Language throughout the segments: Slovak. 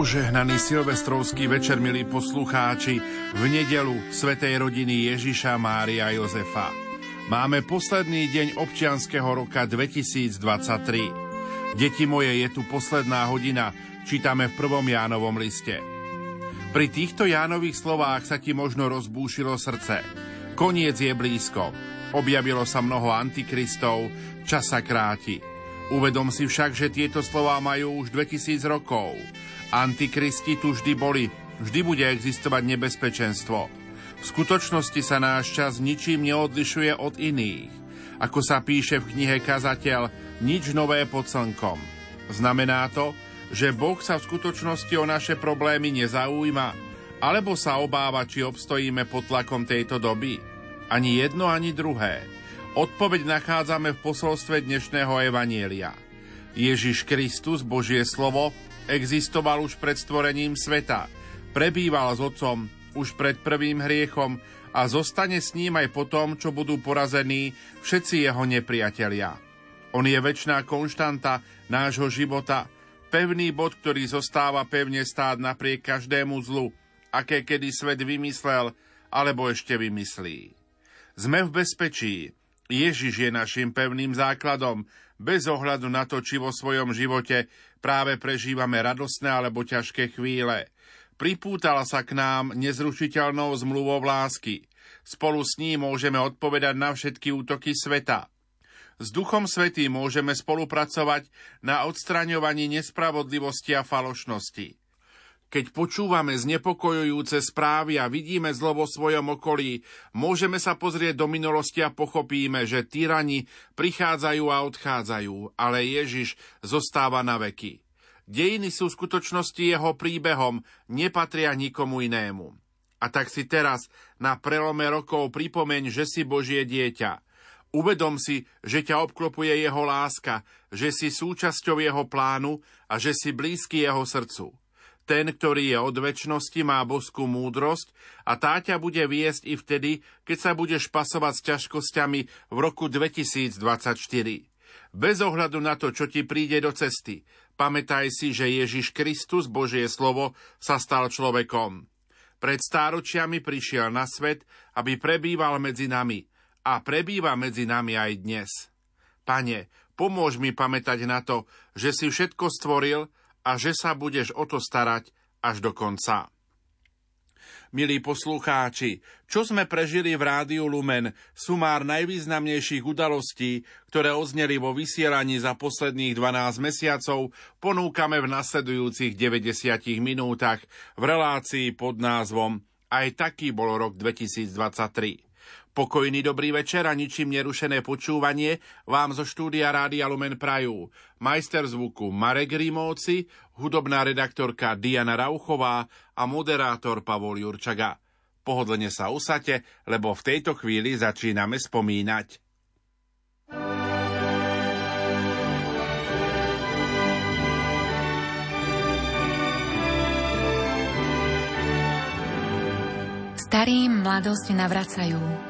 Požehnaný silvestrovský večer, milí poslucháči, v nedelu Svetej rodiny Ježiša Mária Jozefa. Máme posledný deň občianského roka 2023. Deti moje, je tu posledná hodina, čítame v prvom Jánovom liste. Pri týchto Jánových slovách sa ti možno rozbúšilo srdce. Koniec je blízko. Objavilo sa mnoho antikristov, čas sa kráti. Uvedom si však, že tieto slová majú už 2000 rokov. Antikristi tu vždy boli, vždy bude existovať nebezpečenstvo. V skutočnosti sa náš čas ničím neodlišuje od iných. Ako sa píše v knihe Kazateľ, nič nové pod slnkom. Znamená to, že Boh sa v skutočnosti o naše problémy nezaujíma, alebo sa obáva, či obstojíme pod tlakom tejto doby. Ani jedno, ani druhé. Odpoveď nachádzame v posolstve dnešného Evanielia. Ježiš Kristus, Božie slovo, existoval už pred stvorením sveta, prebýval s Otcom už pred prvým hriechom a zostane s ním aj po tom, čo budú porazení všetci jeho nepriatelia. On je väčšiná konštanta nášho života, pevný bod, ktorý zostáva pevne stáť napriek každému zlu, aké kedy svet vymyslel alebo ešte vymyslí. Sme v bezpečí. Ježiš je našim pevným základom, bez ohľadu na to, či vo svojom živote práve prežívame radostné alebo ťažké chvíle. Pripútala sa k nám nezrušiteľnou zmluvou lásky. Spolu s ním môžeme odpovedať na všetky útoky sveta. S Duchom Svetým môžeme spolupracovať na odstraňovaní nespravodlivosti a falošnosti. Keď počúvame znepokojujúce správy a vidíme zlo vo svojom okolí, môžeme sa pozrieť do minulosti a pochopíme, že tyrani prichádzajú a odchádzajú, ale Ježiš zostáva na veky. Dejiny sú v skutočnosti jeho príbehom, nepatria nikomu inému. A tak si teraz na prelome rokov pripomeň, že si Božie dieťa. Uvedom si, že ťa obklopuje jeho láska, že si súčasťou jeho plánu a že si blízky jeho srdcu. Ten, ktorý je od väčšnosti, má boskú múdrosť a tá ťa bude viesť i vtedy, keď sa budeš pasovať s ťažkosťami v roku 2024. Bez ohľadu na to, čo ti príde do cesty, pamätaj si, že Ježiš Kristus, Božie slovo, sa stal človekom. Pred stáročiami prišiel na svet, aby prebýval medzi nami a prebýva medzi nami aj dnes. Pane, pomôž mi pamätať na to, že si všetko stvoril a že sa budeš o to starať až do konca. Milí poslucháči, čo sme prežili v Rádiu Lumen, sumár najvýznamnejších udalostí, ktoré ozneli vo vysielaní za posledných 12 mesiacov, ponúkame v nasledujúcich 90 minútach v relácii pod názvom Aj taký bol rok 2023. Pokojný dobrý večer a ničím nerušené počúvanie vám zo štúdia Rádia Lumen Prajú. Majster zvuku Marek Rimóci, hudobná redaktorka Diana Rauchová a moderátor Pavol Jurčaga. Pohodlne sa usate, lebo v tejto chvíli začíname spomínať. Starým mladosť navracajú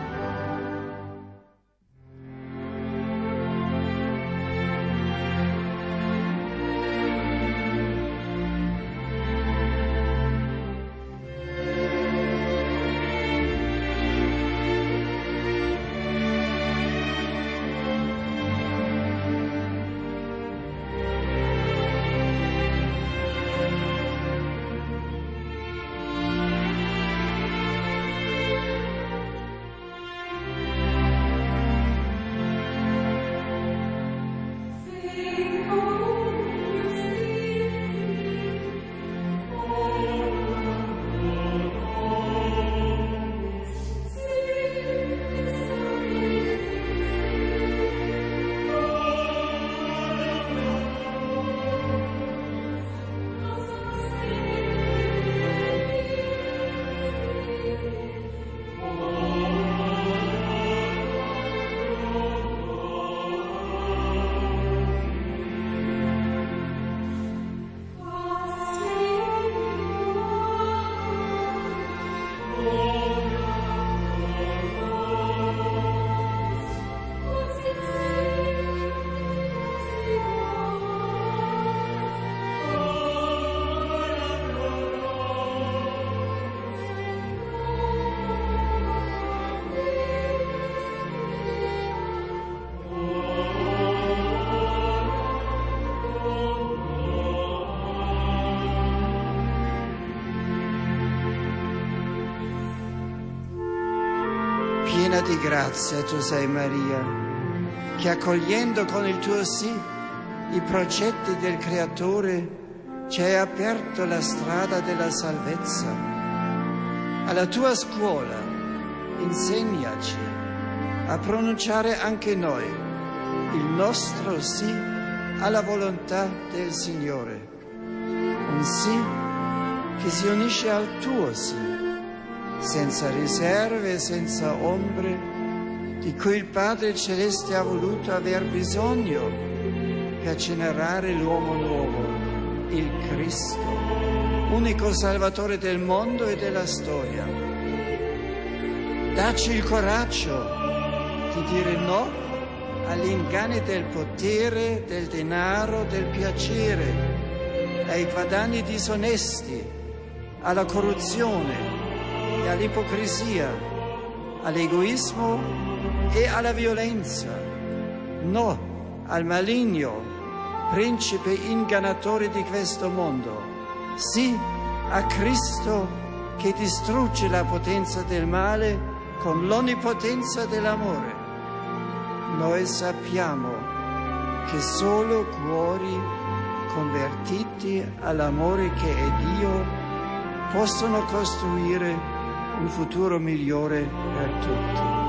Di grazia tu sei Maria, che accogliendo con il tuo sì i progetti del Creatore ci hai aperto la strada della salvezza. Alla tua scuola insegnaci a pronunciare anche noi il nostro sì alla volontà del Signore. Un sì che si unisce al tuo sì, senza riserve, senza ombre, di cui il Padre Celeste ha voluto aver bisogno per generare l'uomo nuovo il Cristo, unico Salvatore del mondo e della storia. Dacci il coraggio di dire no agli inganni del potere, del denaro, del piacere, ai guadagni disonesti, alla corruzione e all'ipocrisia, all'egoismo e alla violenza. No al maligno principe ingannatore di questo mondo. Sì a Cristo che distrugge la potenza del male con l'onnipotenza dell'amore. Noi sappiamo che solo cuori convertiti all'amore che è Dio possono costruire un futuro migliore per tutti.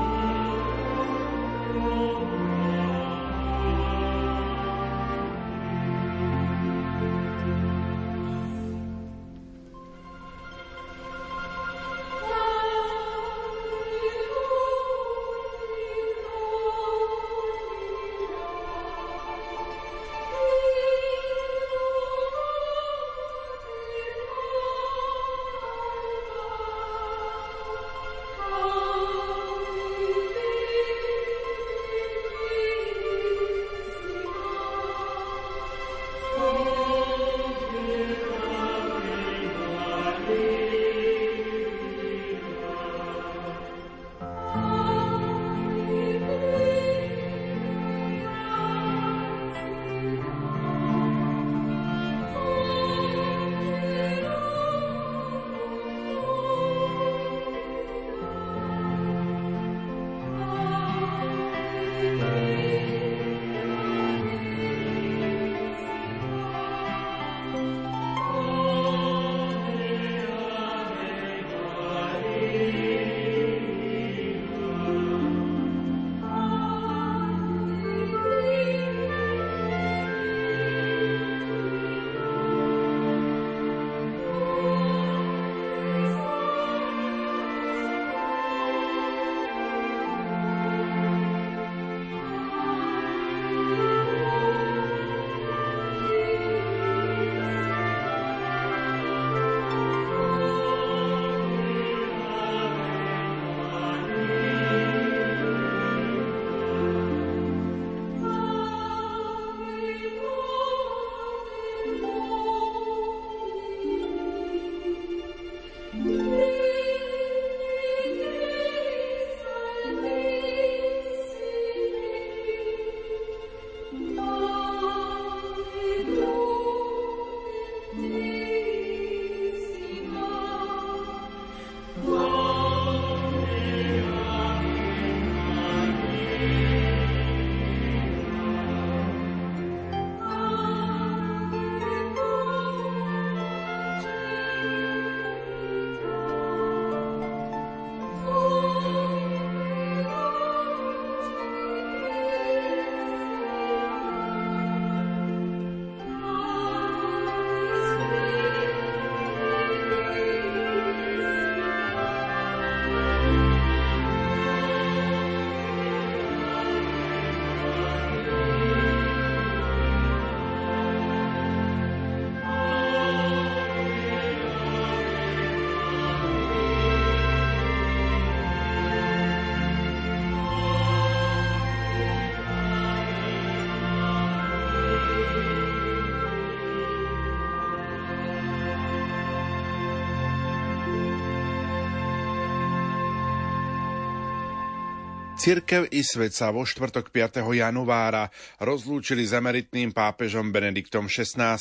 Cirkev i svet sa vo štvrtok 5. januára rozlúčili s emeritným pápežom Benediktom XVI.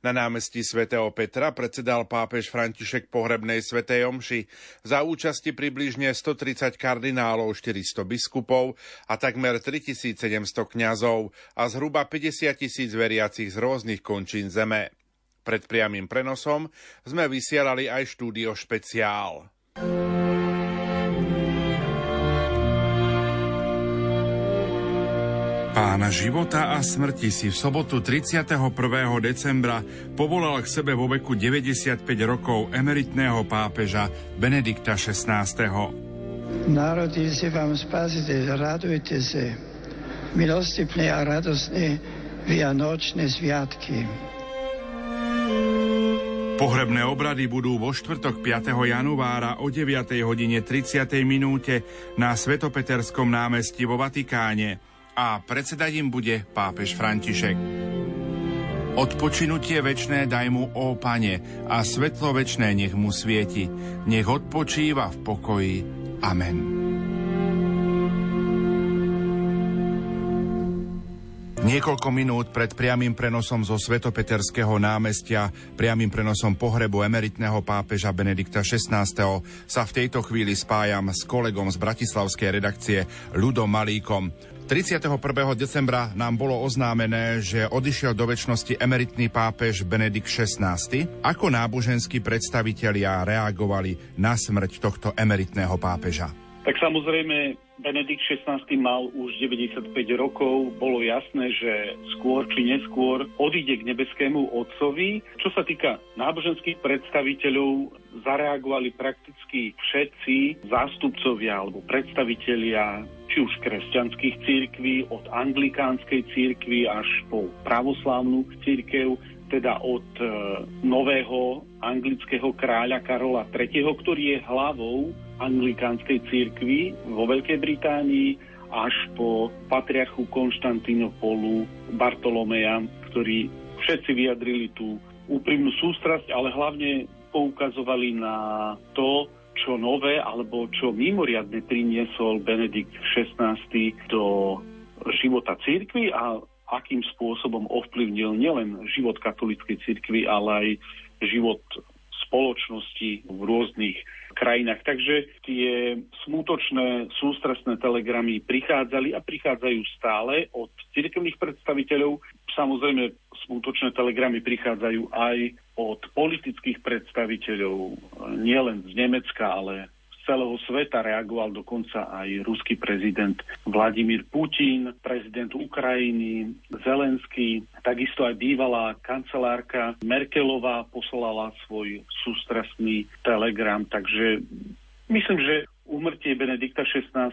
Na námestí svätého Petra predsedal pápež František pohrebnej svätej omši za účasti približne 130 kardinálov, 400 biskupov a takmer 3700 kňazov a zhruba 50 tisíc veriacich z rôznych končín zeme. Pred priamým prenosom sme vysielali aj štúdio špeciál. Pána života a smrti si v sobotu 31. decembra povolal k sebe vo veku 95 rokov emeritného pápeža Benedikta XVI. Narodil si vám spasiteľ, radujte sa. Milostipné a radosné vianočné sviatky. Pohrebné obrady budú vo štvrtok 5. januára o 9. hodine 30. minúte na Svetopeterskom námestí vo Vatikáne a predsedať im bude pápež František. Odpočinutie večné daj mu, ó pane, a svetlo večné nech mu svieti. Nech odpočíva v pokoji. Amen. Niekoľko minút pred priamým prenosom zo Svetopeterského námestia, priamým prenosom pohrebu emeritného pápeža Benedikta XVI. sa v tejto chvíli spájam s kolegom z bratislavskej redakcie Ludom Malíkom. 31. decembra nám bolo oznámené, že odišiel do väčšnosti emeritný pápež Benedikt XVI. Ako náboženskí predstavitelia reagovali na smrť tohto emeritného pápeža? Tak samozrejme, Benedikt XVI mal už 95 rokov. Bolo jasné, že skôr či neskôr odíde k nebeskému otcovi. Čo sa týka náboženských predstaviteľov, zareagovali prakticky všetci zástupcovia alebo predstavitelia či už kresťanských církví, od anglikánskej církvy až po pravoslávnu církev, teda od e, nového anglického kráľa Karola III., ktorý je hlavou anglikánskej církvy vo Veľkej Británii, až po patriarchu Konštantínopolu Bartolomeja, ktorí všetci vyjadrili tú úprimnú sústrasť, ale hlavne poukazovali na to, čo nové alebo čo mimoriadne priniesol Benedikt XVI do života církvy a akým spôsobom ovplyvnil nielen život katolíckej církvy, ale aj život spoločnosti v rôznych krajinách. Takže tie smutočné, sústresné telegramy prichádzali a prichádzajú stále od cirkevných predstaviteľov. Samozrejme, smutočné telegramy prichádzajú aj od politických predstaviteľov, nielen z Nemecka, ale celého sveta reagoval dokonca aj ruský prezident Vladimír Putin, prezident Ukrajiny, Zelenský, takisto aj bývalá kancelárka Merkelová poslala svoj sústrasný telegram, takže myslím, že Úmrtie Benedikta XVI.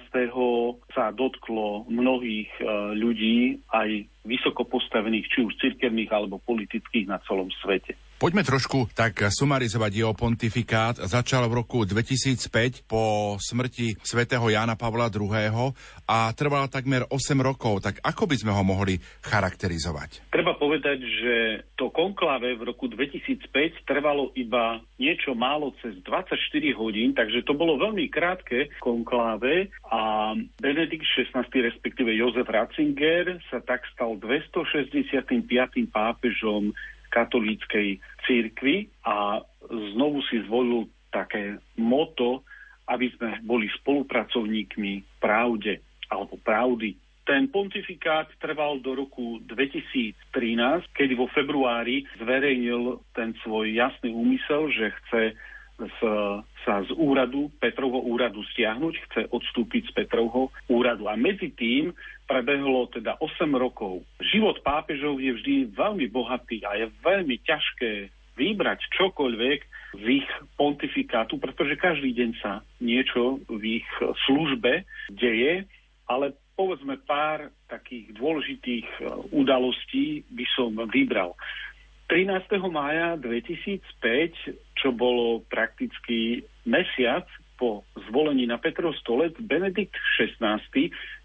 sa dotklo mnohých e, ľudí, aj vysoko postavených, či už cirkevných alebo politických na celom svete. Poďme trošku tak sumarizovať jeho pontifikát. Začal v roku 2005 po smrti svätého Jána Pavla II. a trval takmer 8 rokov. Tak ako by sme ho mohli charakterizovať? Treba povedať, že to konklave v roku 2005 trvalo iba niečo málo cez 24 hodín, takže to bolo veľmi krátke konkláve a Benedikt XVI, respektíve Jozef Ratzinger sa tak stal 265. pápežom katolíckej církvy a znovu si zvolil také moto, aby sme boli spolupracovníkmi pravde alebo pravdy. Ten pontifikát trval do roku 2013, keď vo februári zverejnil ten svoj jasný úmysel, že chce z, sa z úradu, Petrovho úradu stiahnuť, chce odstúpiť z Petrovho úradu. A medzi tým prebehlo teda 8 rokov. Život pápežov je vždy veľmi bohatý a je veľmi ťažké vybrať čokoľvek z ich pontifikátu, pretože každý deň sa niečo v ich službe deje, ale povedzme pár takých dôležitých e, udalostí by som vybral. 13. mája 2005, čo bolo prakticky mesiac po zvolení na Petrov stolec, Benedikt XVI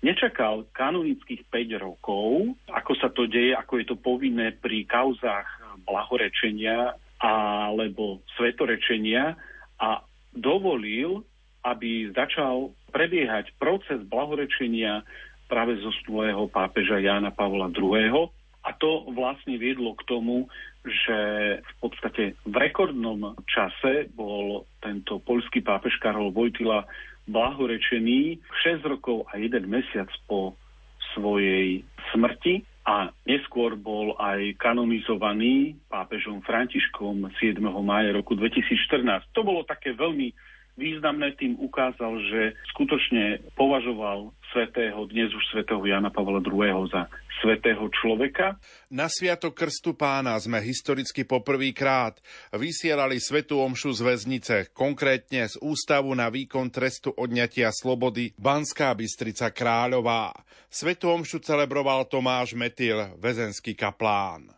nečakal kanonických 5 rokov, ako sa to deje, ako je to povinné pri kauzách blahorečenia alebo svetorečenia a dovolil, aby začal prebiehať proces blahorečenia práve zo svojho pápeža Jána Pavla II. A to vlastne viedlo k tomu, že v podstate v rekordnom čase bol tento poľský pápež Karol Vojtila blahorečený 6 rokov a 1 mesiac po svojej smrti a neskôr bol aj kanonizovaný pápežom Františkom 7. mája roku 2014. To bolo také veľmi významné, tým ukázal, že skutočne považoval svetého, dnes už svetého Jana Pavla II. za svetého človeka. Na Sviatok Krstu pána sme historicky poprvýkrát vysielali svetú omšu z väznice, konkrétne z Ústavu na výkon trestu odňatia slobody Banská Bystrica Kráľová. Svetú omšu celebroval Tomáš Metil, väzenský kaplán.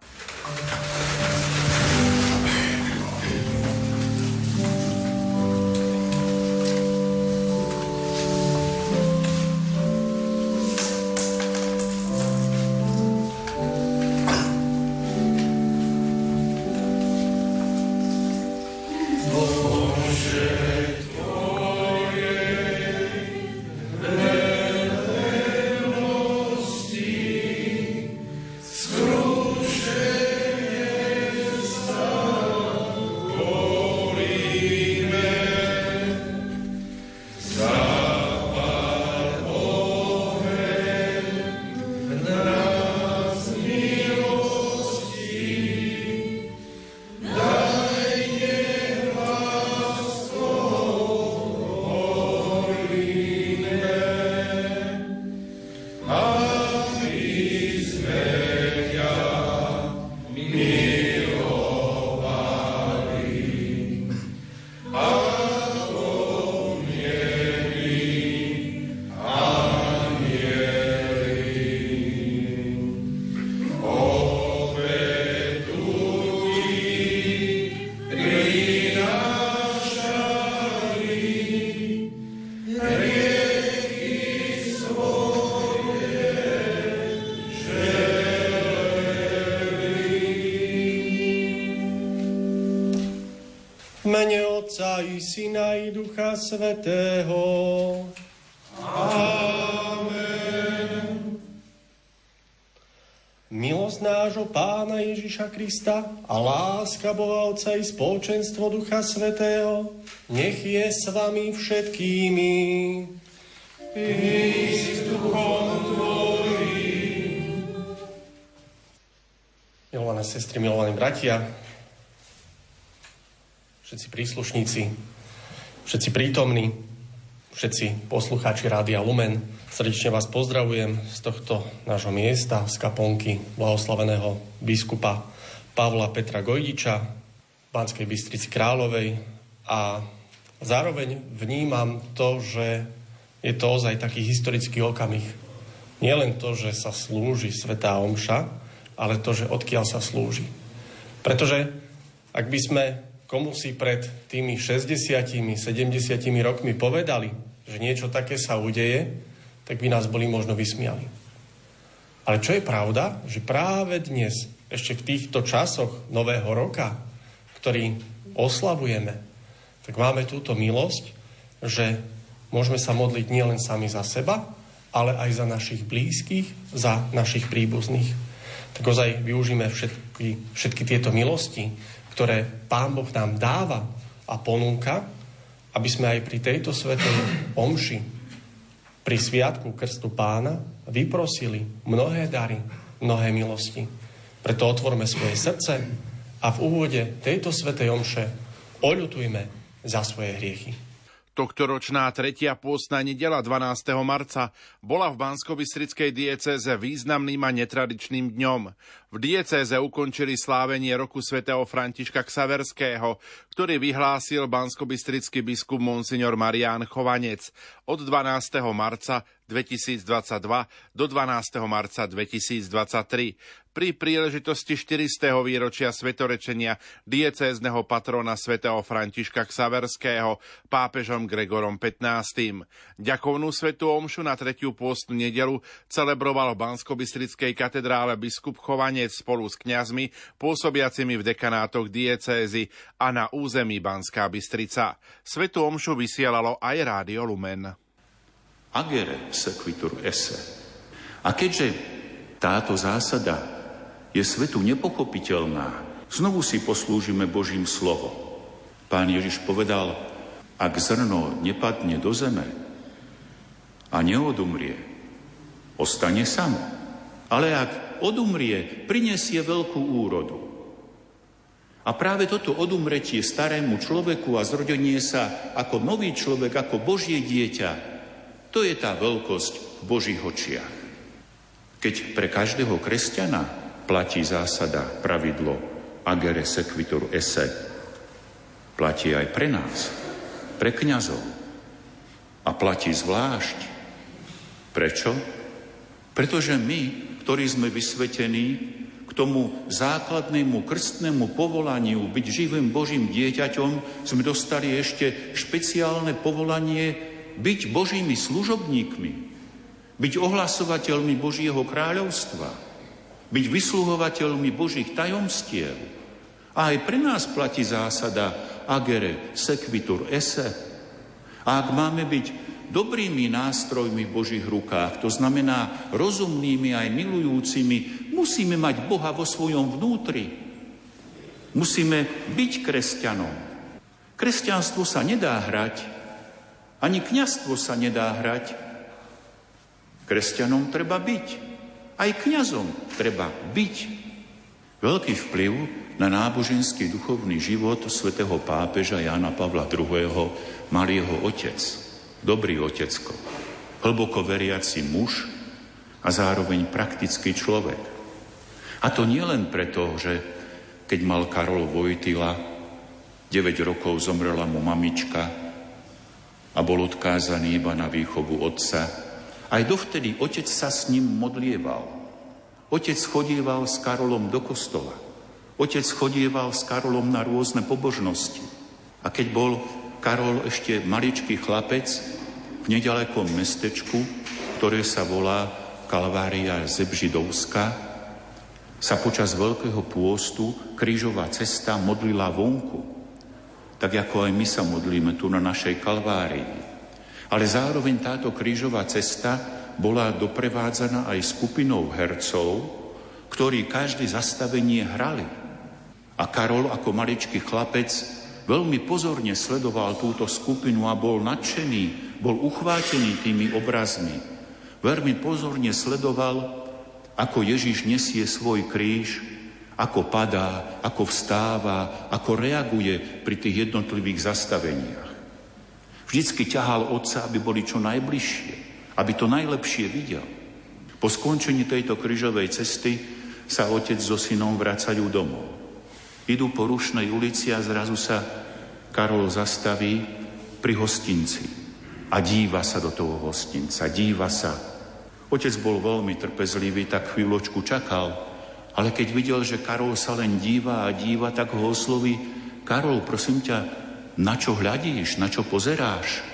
Ducha Svetého. Amen. Milosť nášho Pána Ježiša Krista a láska Boha Otca i spoločenstvo Ducha Svetého nech je s vami všetkými. I s duchom tvojim. Milované sestry, milovaní bratia, všetci príslušníci, všetci prítomní, všetci poslucháči Rádia Lumen. Srdečne vás pozdravujem z tohto nášho miesta, z kaponky blahoslaveného biskupa Pavla Petra Gojdiča v Banskej Bystrici Královej a zároveň vnímam to, že je to ozaj taký historický okamih. Nie len to, že sa slúži Svetá Omša, ale to, že odkiaľ sa slúži. Pretože ak by sme komu si pred tými 60 70 rokmi povedali, že niečo také sa udeje, tak by nás boli možno vysmiali. Ale čo je pravda, že práve dnes, ešte v týchto časoch Nového roka, ktorý oslavujeme, tak máme túto milosť, že môžeme sa modliť nielen sami za seba, ale aj za našich blízkych, za našich príbuzných. Tak ozaj využíme všetky, všetky tieto milosti, ktoré Pán Boh nám dáva a ponúka, aby sme aj pri tejto svetej omši, pri sviatku Krstu Pána, vyprosili mnohé dary, mnohé milosti. Preto otvorme svoje srdce a v úvode tejto svetej omše oľutujme za svoje hriechy. Tohtoročná tretia pôstna nedela 12. marca bola v bansko diecéze významným a netradičným dňom. V diecéze ukončili slávenie roku svätého Františka Ksaverského, ktorý vyhlásil bansko biskup Monsignor Marián Chovanec od 12. marca 2022 do 12. marca 2023 pri príležitosti 400. výročia svetorečenia diecézneho patrona svätého Františka Ksaverského pápežom Gregorom XV. Ďakovnú svetú omšu na tretiu pôstnu nedelu celebroval v bansko katedrále biskup Chovanec spolu s kňazmi pôsobiacimi v dekanátoch diecézy a na území Banská Bystrica. Svetu omšu vysielalo aj Rádio Lumen. Agere sequitur esse. A keďže táto zásada je svetu nepochopiteľná, znovu si poslúžime Božím slovom. Pán Ježiš povedal, ak zrno nepadne do zeme a neodumrie, ostane samo. Ale ak odumrie, prinesie veľkú úrodu. A práve toto odumretie starému človeku a zrodenie sa ako nový človek, ako Božie dieťa, to je tá veľkosť v Božích očiach. Keď pre každého kresťana platí zásada, pravidlo agere sequitur esse, platí aj pre nás, pre kňazov. A platí zvlášť. Prečo? Pretože my, ktorí sme vysvetení k tomu základnému krstnému povolaniu byť živým Božím dieťaťom, sme dostali ešte špeciálne povolanie byť Božími služobníkmi, byť ohlasovateľmi Božieho kráľovstva, byť vysluhovateľmi Božích tajomstiev. A aj pre nás platí zásada agere sequitur esse. A ak máme byť dobrými nástrojmi v Božích rukách, to znamená rozumnými aj milujúcimi, musíme mať Boha vo svojom vnútri. Musíme byť kresťanom. Kresťanstvo sa nedá hrať, ani kňazstvo sa nedá hrať. Kresťanom treba byť. Aj kňazom treba byť. Veľký vplyv na náboženský duchovný život svätého pápeža Jana Pavla II. mal jeho otec, dobrý otecko, hlboko veriaci muž a zároveň praktický človek. A to nie len preto, že keď mal Karol Vojtila, 9 rokov zomrela mu mamička a bol odkázaný iba na výchovu otca. Aj dovtedy otec sa s ním modlieval. Otec chodieval s Karolom do kostola. Otec chodieval s Karolom na rôzne pobožnosti. A keď bol Karol ešte maličký chlapec v nedalekom mestečku, ktoré sa volá Kalvária Zebžidovska, sa počas Veľkého pôstu krížová cesta modlila vonku, tak ako aj my sa modlíme tu na našej Kalvárii. Ale zároveň táto krížová cesta bola doprevádzaná aj skupinou hercov, ktorí každé zastavenie hrali. A Karol ako maličký chlapec veľmi pozorne sledoval túto skupinu a bol nadšený, bol uchvátený tými obrazmi. Veľmi pozorne sledoval, ako Ježiš nesie svoj kríž, ako padá, ako vstáva, ako reaguje pri tých jednotlivých zastaveniach. Vždycky ťahal otca, aby boli čo najbližšie, aby to najlepšie videl. Po skončení tejto kryžovej cesty sa otec so synom vracajú domov. Idú po rušnej ulici a zrazu sa Karol zastaví pri hostinci a díva sa do toho hostinca, díva sa. Otec bol veľmi trpezlivý, tak chvíľočku čakal, ale keď videl, že Karol sa len díva a díva, tak ho osloví, Karol, prosím ťa, na čo hľadíš, na čo pozeráš?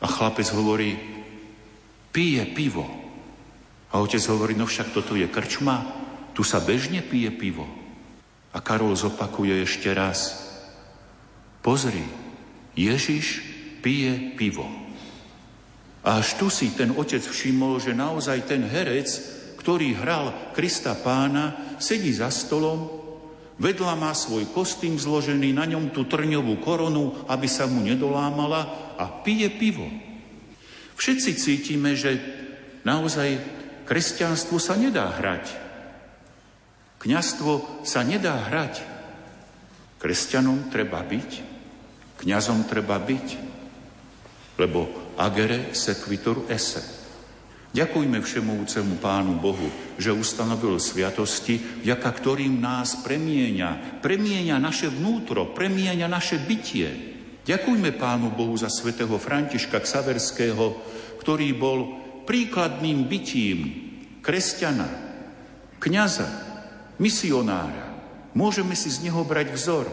A chlapec hovorí, pije pivo. A otec hovorí, no však toto je krčma, tu sa bežne pije pivo. A Karol zopakuje ešte raz. Pozri, Ježiš pije pivo. A až tu si ten otec všimol, že naozaj ten herec, ktorý hral Krista pána, sedí za stolom, vedľa má svoj kostým zložený, na ňom tú trňovú koronu, aby sa mu nedolámala a pije pivo. Všetci cítime, že naozaj kresťanstvo sa nedá hrať. Kňastvo sa nedá hrať. Kresťanom treba byť, kňazom treba byť, lebo agere sequitur esse. Ďakujme všemovúcemu Pánu Bohu, že ustanovil sviatosti, vďaka ktorým nás premieňa, premieňa naše vnútro, premieňa naše bytie. Ďakujme Pánu Bohu za svätého Františka Ksaverského, ktorý bol príkladným bytím kresťana, kňaza, misionára. Môžeme si z neho brať vzor.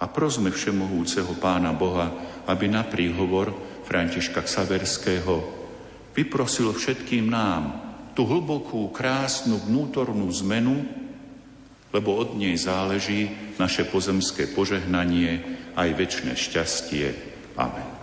A prosme všemohúceho Pána Boha, aby na príhovor Františka Ksaverského vyprosil všetkým nám tú hlbokú, krásnu vnútornú zmenu, lebo od nej záleží naše pozemské požehnanie aj väčšie šťastie. Amen.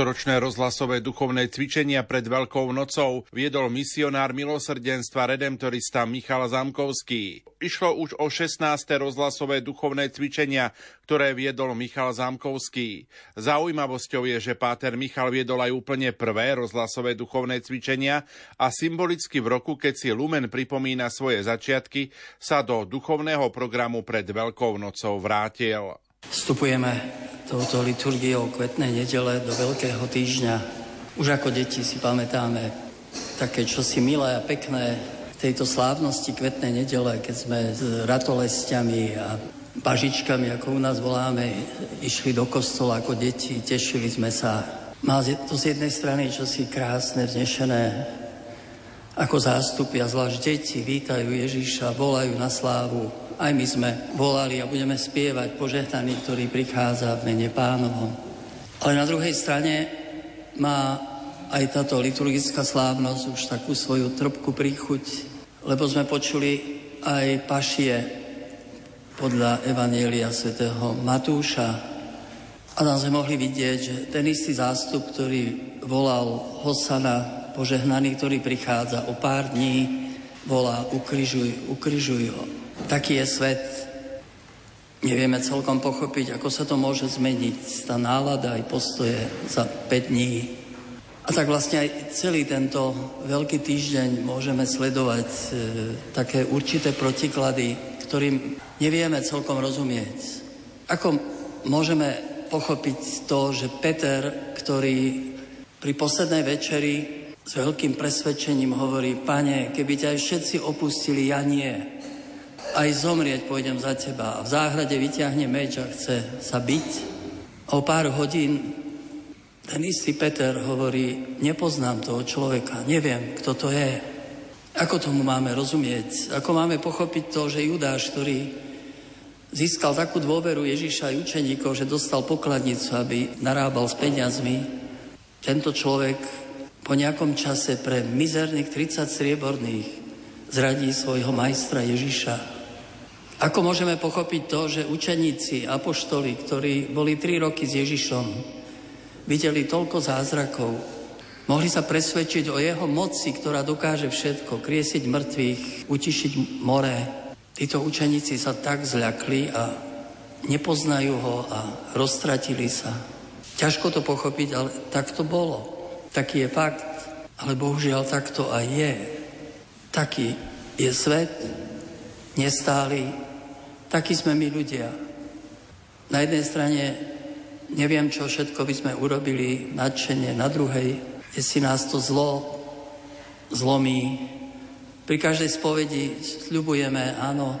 Tohtoročné rozhlasové duchovné cvičenia pred Veľkou nocou viedol misionár milosrdenstva redemptorista Michal Zamkovský. Išlo už o 16. rozhlasové duchovné cvičenia, ktoré viedol Michal Zamkovský. Zaujímavosťou je, že Páter Michal viedol aj úplne prvé rozhlasové duchovné cvičenia a symbolicky v roku, keď si Lumen pripomína svoje začiatky, sa do duchovného programu pred Veľkou nocou vrátil. Vstupujeme touto liturgiou kvetnej nedele do Veľkého týždňa. Už ako deti si pamätáme také čosi milé a pekné tejto slávnosti kvetnej nedele, keď sme s ratolestiami a bažičkami, ako u nás voláme, išli do kostola ako deti, tešili sme sa. Má to z jednej strany čosi krásne, vznešené, ako zástupy a zvlášť deti vítajú Ježíša, volajú na slávu, aj my sme volali a budeme spievať požehnaný, ktorý prichádza v mene pánovom. Ale na druhej strane má aj táto liturgická slávnosť už takú svoju trpku príchuť, lebo sme počuli aj pašie podľa Evanielia svätého Matúša. A tam sme mohli vidieť, že ten istý zástup, ktorý volal Hosana, požehnaný, ktorý prichádza o pár dní, volá ukrižuj, ukrižuj ho. Taký je svet. Nevieme celkom pochopiť, ako sa to môže zmeniť, tá nálada aj postoje za 5 dní. A tak vlastne aj celý tento veľký týždeň môžeme sledovať e, také určité protiklady, ktorým nevieme celkom rozumieť. Ako môžeme pochopiť to, že Peter, ktorý pri poslednej večeri s veľkým presvedčením hovorí, pane, keby ťa aj všetci opustili, ja nie aj zomrieť pôjdem za teba. A v záhrade vyťahne meč a chce sa byť. A o pár hodín ten istý Peter hovorí, nepoznám toho človeka, neviem, kto to je. Ako tomu máme rozumieť? Ako máme pochopiť to, že Judáš, ktorý získal takú dôveru Ježíša aj učeníkov, že dostal pokladnicu, aby narábal s peniazmi, tento človek po nejakom čase pre mizerných 30 strieborných zradí svojho majstra Ježíša ako môžeme pochopiť to, že učeníci, apoštoli, ktorí boli tri roky s Ježišom, videli toľko zázrakov, mohli sa presvedčiť o jeho moci, ktorá dokáže všetko, kriesiť mŕtvych, utišiť more. Títo učeníci sa tak zľakli a nepoznajú ho a roztratili sa. Ťažko to pochopiť, ale tak to bolo. Taký je fakt, ale bohužiaľ tak to aj je. Taký je svet, nestály, Takí sme my ľudia. Na jednej strane neviem, čo všetko by sme urobili nadšenie, na druhej, si nás to zlo zlomí. Pri každej spovedi sľubujeme, áno,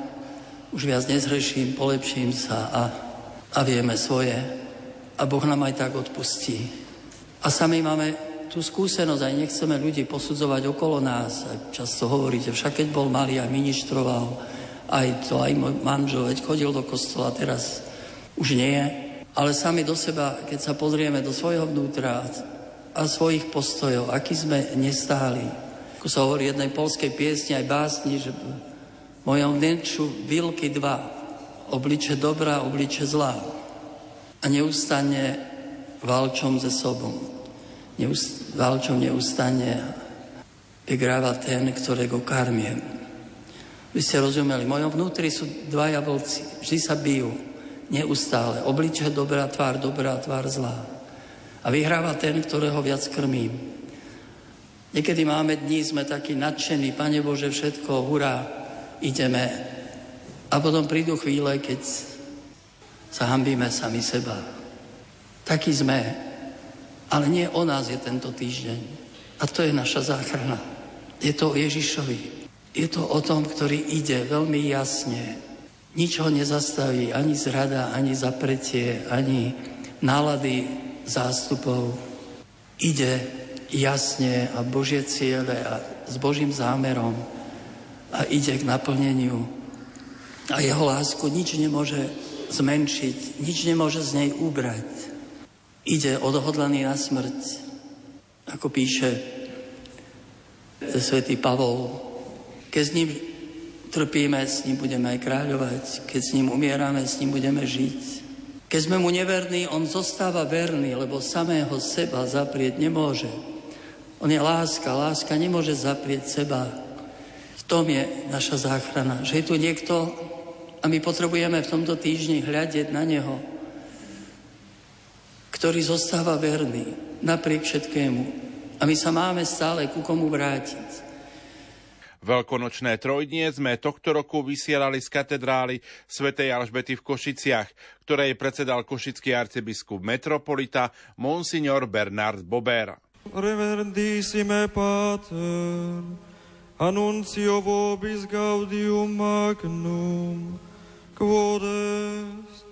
už viac nezhreším, polepším sa a, a vieme svoje. A Boh nám aj tak odpustí. A sami máme tú skúsenosť, aj nechceme ľudí posudzovať okolo nás. Často hovoríte, však keď bol malý a ministroval, aj to, aj môj manžel, veď chodil do kostola, teraz už nie. Ale sami do seba, keď sa pozrieme do svojho vnútra a svojich postojov, aký sme nestáli. Ako sa hovorí jednej polskej piesni, aj básni, že v mojom vnenču vilky dva, obliče dobrá, obliče zlá. A neustane valčom ze sobom. Neust, valčom neustane vygráva ten, ktorého karmiem. Vy ste rozumeli, v mojom vnútri sú dvaja vlci, vždy sa bijú, neustále. Obliče dobrá, tvár dobrá, tvár zlá. A vyhráva ten, ktorého viac krmím. Niekedy máme dní, sme takí nadšení, Pane Bože, všetko, hurá, ideme. A potom prídu chvíle, keď sa sami seba. Takí sme. Ale nie o nás je tento týždeň. A to je naša záchrana. Je to o Ježišovi. Je to o tom, ktorý ide veľmi jasne. Nič ho nezastaví, ani zrada, ani zapretie, ani nálady zástupov. Ide jasne a Božie ciele a s Božím zámerom a ide k naplneniu. A jeho lásku nič nemôže zmenšiť, nič nemôže z nej ubrať. Ide odhodlaný na smrť, ako píše svätý Pavol keď s ním trpíme, s ním budeme aj kráľovať. Keď s ním umierame, s ním budeme žiť. Keď sme mu neverní, on zostáva verný, lebo samého seba zaprieť nemôže. On je láska, láska nemôže zaprieť seba. V tom je naša záchrana, že je tu niekto a my potrebujeme v tomto týždni hľadiť na neho, ktorý zostáva verný napriek všetkému. A my sa máme stále ku komu vrátiť. Veľkonočné trojdnie sme tohto roku vysielali z katedrály svätej Alžbety v Košiciach, ktorej predsedal košický arcibiskup metropolita Monsignor Bernard Bober. Reverendissime Pater, annuncio vobis gaudium magnum, quod est,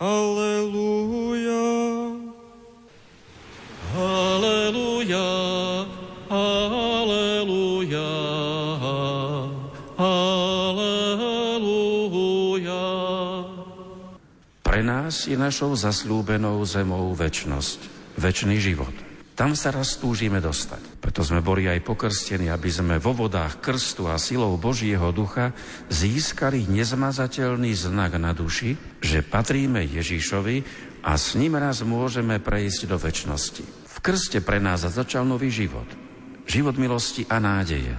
Alleluja. Alleluja, Alleluja. Pre nás je našou zaslúbenou zemou väčnosť, väčší život. Tam sa raz túžime dostať. Preto sme boli aj pokrstení, aby sme vo vodách krstu a silou Božieho ducha získali nezmazateľný znak na duši, že patríme Ježišovi a s ním raz môžeme prejsť do väčšnosti. V krste pre nás začal nový život. Život milosti a nádeje.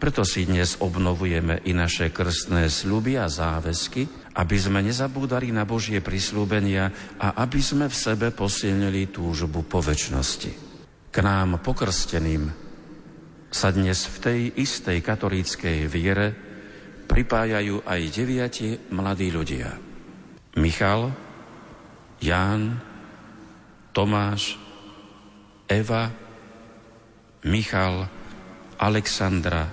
Preto si dnes obnovujeme i naše krstné sľuby a záväzky, aby sme nezabúdali na Božie prislúbenia a aby sme v sebe posilnili túžbu po väčšnosti. K nám pokrsteným sa dnes v tej istej katolíckej viere pripájajú aj deviati mladí ľudia. Michal, Ján, Tomáš, Eva, Michal, Alexandra,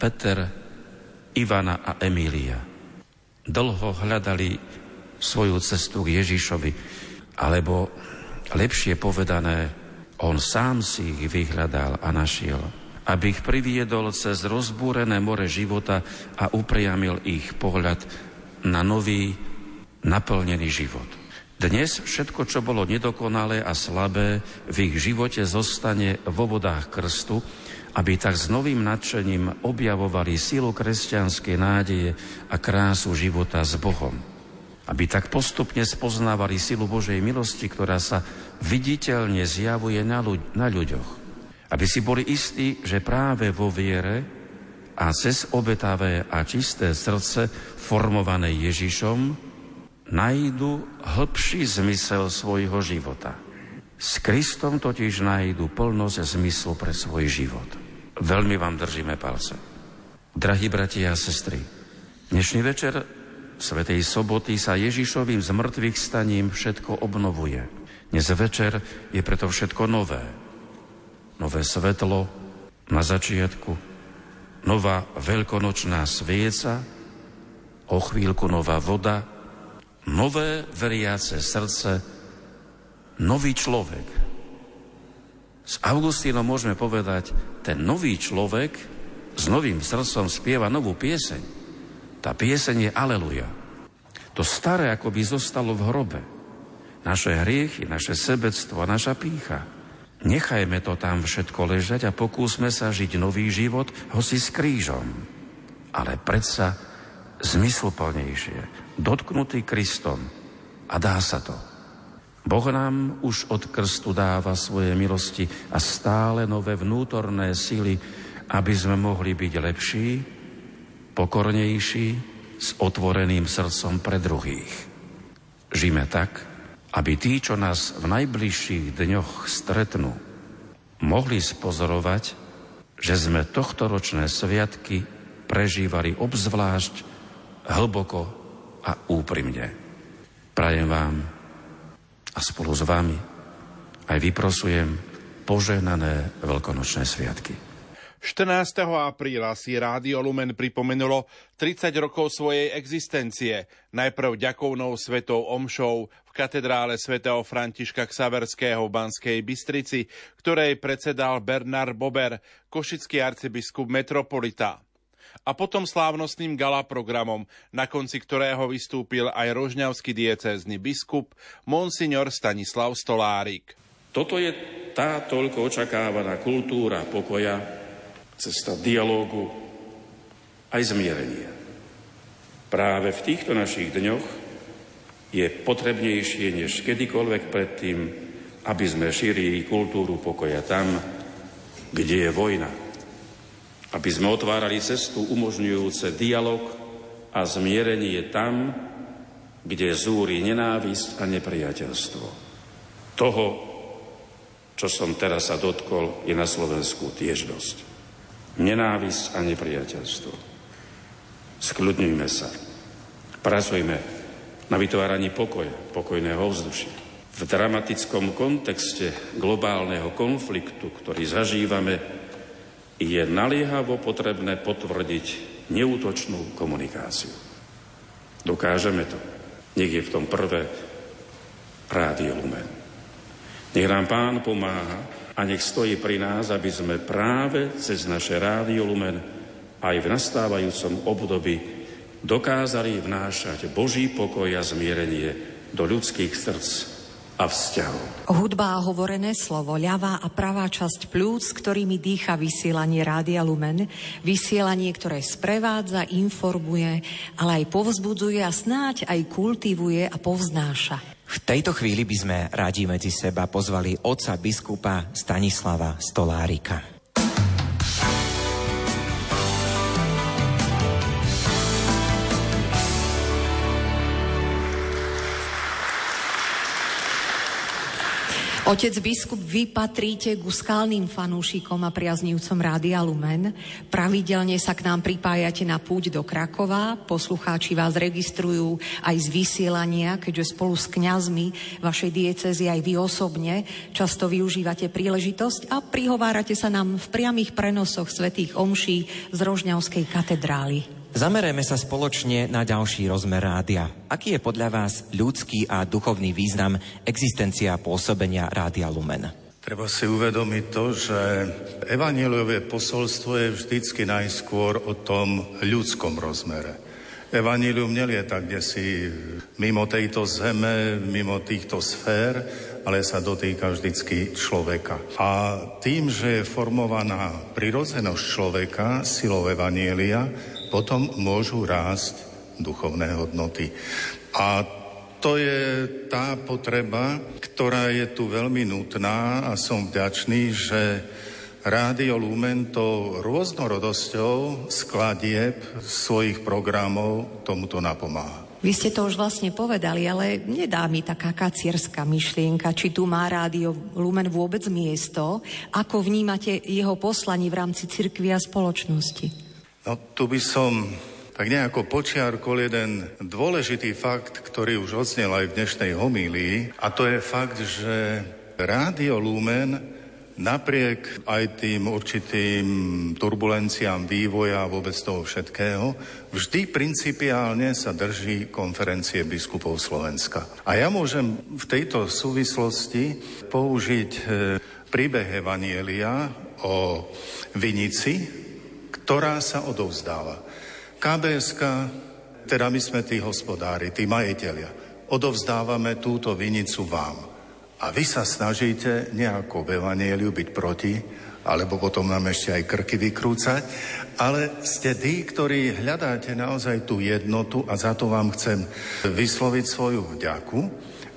Peter, Ivana a Emília. Dlho hľadali svoju cestu k Ježišovi, alebo lepšie povedané, on sám si ich vyhľadal a našiel, aby ich priviedol cez rozbúrené more života a upriamil ich pohľad na nový, naplnený život. Dnes všetko, čo bolo nedokonalé a slabé, v ich živote zostane vo vodách krstu, aby tak s novým nadšením objavovali silu kresťanskej nádeje a krásu života s Bohom. Aby tak postupne spoznávali silu Božej milosti, ktorá sa viditeľne zjavuje na, ľuď- na ľuďoch. Aby si boli istí, že práve vo viere a cez obetavé a čisté srdce formované Ježišom nájdu hĺbší zmysel svojho života. S Kristom totiž nájdu plnosť zmyslu pre svoj život. Veľmi vám držíme palce. Drahí bratia a sestry, dnešný večer Svetej soboty sa Ježišovým zmrtvých staním všetko obnovuje. Dnes večer je preto všetko nové. Nové svetlo na začiatku, nová veľkonočná svieca, o chvíľku nová voda, nové veriace srdce, nový človek, s Augustínom môžeme povedať, ten nový človek s novým srdcom spieva novú pieseň. Tá pieseň je Aleluja. To staré ako by zostalo v hrobe. Naše hriechy, naše sebectvo naša pícha. Nechajme to tam všetko ležať a pokúsme sa žiť nový život, hoci s krížom. Ale predsa zmysluplnejšie, dotknutý Kristom. A dá sa to. Boh nám už od krstu dáva svoje milosti a stále nové vnútorné sily, aby sme mohli byť lepší, pokornejší, s otvoreným srdcom pre druhých. Žime tak, aby tí, čo nás v najbližších dňoch stretnú, mohli spozorovať, že sme tohtoročné sviatky prežívali obzvlášť hlboko a úprimne. Prajem vám a spolu s vami aj vyprosujem požehnané veľkonočné sviatky. 14. apríla si Rádio Lumen pripomenulo 30 rokov svojej existencie, najprv ďakovnou svetou omšou v katedrále svätého Františka Ksaverského v Banskej Bystrici, ktorej predsedal Bernard Bober, košický arcibiskup metropolita a potom slávnostným gala programom, na konci ktorého vystúpil aj rožňavský diecézny biskup Monsignor Stanislav Stolárik. Toto je tá toľko očakávaná kultúra pokoja, cesta dialógu aj zmierenia. Práve v týchto našich dňoch je potrebnejšie než kedykoľvek predtým, aby sme šírili kultúru pokoja tam, kde je vojna. Aby sme otvárali cestu umožňujúce dialog a zmierenie tam, kde zúri nenávisť a nepriateľstvo. Toho, čo som teraz sa dotkol, je na Slovensku tiež dosť. Nenávisť a nepriateľstvo. Skľudňujme sa. Pracujme na vytváraní pokoja, pokojného vzdušia v dramatickom kontexte globálneho konfliktu, ktorý zažívame, je naliehavo potrebné potvrdiť neútočnú komunikáciu. Dokážeme to. Nech je v tom prvé Rádio Lumen. Nech nám Pán pomáha a nech stojí pri nás, aby sme práve cez naše Rádio Lumen aj v nastávajúcom období dokázali vnášať Boží pokoj a zmierenie do ľudských srdc a vzťahov. Hudba a hovorené slovo, ľavá a pravá časť plúc, ktorými dýcha vysielanie Rádia Lumen, vysielanie, ktoré sprevádza, informuje, ale aj povzbudzuje a snáď aj kultivuje a povznáša. V tejto chvíli by sme radi medzi seba pozvali otca biskupa Stanislava Stolárika. Otec biskup, vy patríte ku skalným fanúšikom a priaznívcom Rádia Lumen. Pravidelne sa k nám pripájate na púť do Krakova. Poslucháči vás registrujú aj z vysielania, keďže spolu s kňazmi vašej diecezy aj vy osobne často využívate príležitosť a prihovárate sa nám v priamých prenosoch svätých omší z Rožňavskej katedrály. Zamerajme sa spoločne na ďalší rozmer rádia. Aký je podľa vás ľudský a duchovný význam existencia pôsobenia Rádia Lumen? Treba si uvedomiť to, že evaníliové posolstvo je vždycky najskôr o tom ľudskom rozmere. Evanílium nelieta kde si mimo tejto zeme, mimo týchto sfér, ale sa dotýka vždycky človeka. A tým, že je formovaná prirodzenosť človeka silou Evanielia, potom môžu rásť duchovné hodnoty. A to je tá potreba, ktorá je tu veľmi nutná a som vďačný, že Rádio Lumen to rôznorodosťou skladieb svojich programov tomuto napomáha. Vy ste to už vlastne povedali, ale nedá mi taká kacierská myšlienka, či tu má rádio Lumen vôbec miesto, ako vnímate jeho poslanie v rámci cirkvia a spoločnosti. No tu by som tak nejako počiarkol jeden dôležitý fakt, ktorý už odznel aj v dnešnej homílii, a to je fakt, že Rádio Lumen napriek aj tým určitým turbulenciám vývoja a vôbec toho všetkého, vždy principiálne sa drží konferencie biskupov Slovenska. A ja môžem v tejto súvislosti použiť e, príbeh Evanielia o Vinici, ktorá sa odovzdáva. KBS, teda my sme tí hospodári, tí majiteľia, odovzdávame túto vinicu vám. A vy sa snažíte nejako v Evangeliu byť proti, alebo potom nám ešte aj krky vykrúcať, ale ste tí, ktorí hľadáte naozaj tú jednotu a za to vám chcem vysloviť svoju vďaku.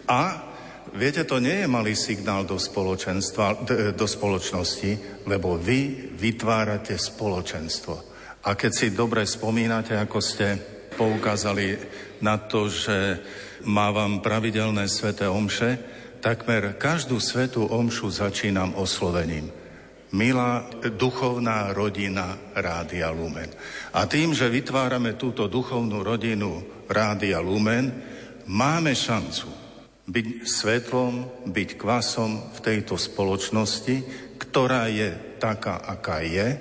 A viete, to nie je malý signál do spoločenstva, do spoločnosti, lebo vy vytvárate spoločenstvo. A keď si dobre spomínate, ako ste poukázali na to, že mávam pravidelné sveté omše, takmer každú svetú omšu začínam oslovením. Milá duchovná rodina Rádia Lumen. A tým, že vytvárame túto duchovnú rodinu Rádia Lumen, máme šancu byť svetlom, byť kvasom v tejto spoločnosti, ktorá je taká, aká je,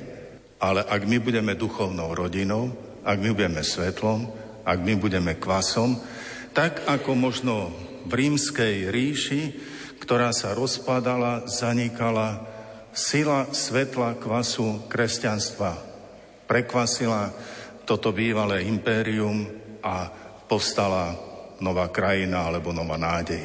ale ak my budeme duchovnou rodinou, ak my budeme svetlom, ak my budeme kvasom, tak ako možno v rímskej ríši, ktorá sa rozpadala, zanikala, sila svetla kvasu kresťanstva prekvasila toto bývalé impérium a povstala nová krajina alebo nová nádej.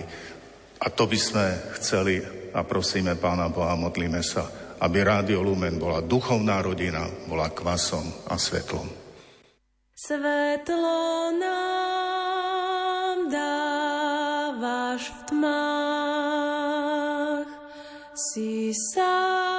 A to by sme chceli a prosíme Pána Boha, modlíme sa, aby Rádio Lumen bola duchovná rodina, bola kvasom a svetlom. Svetlo nám dá. dáváš v tmách. Si sám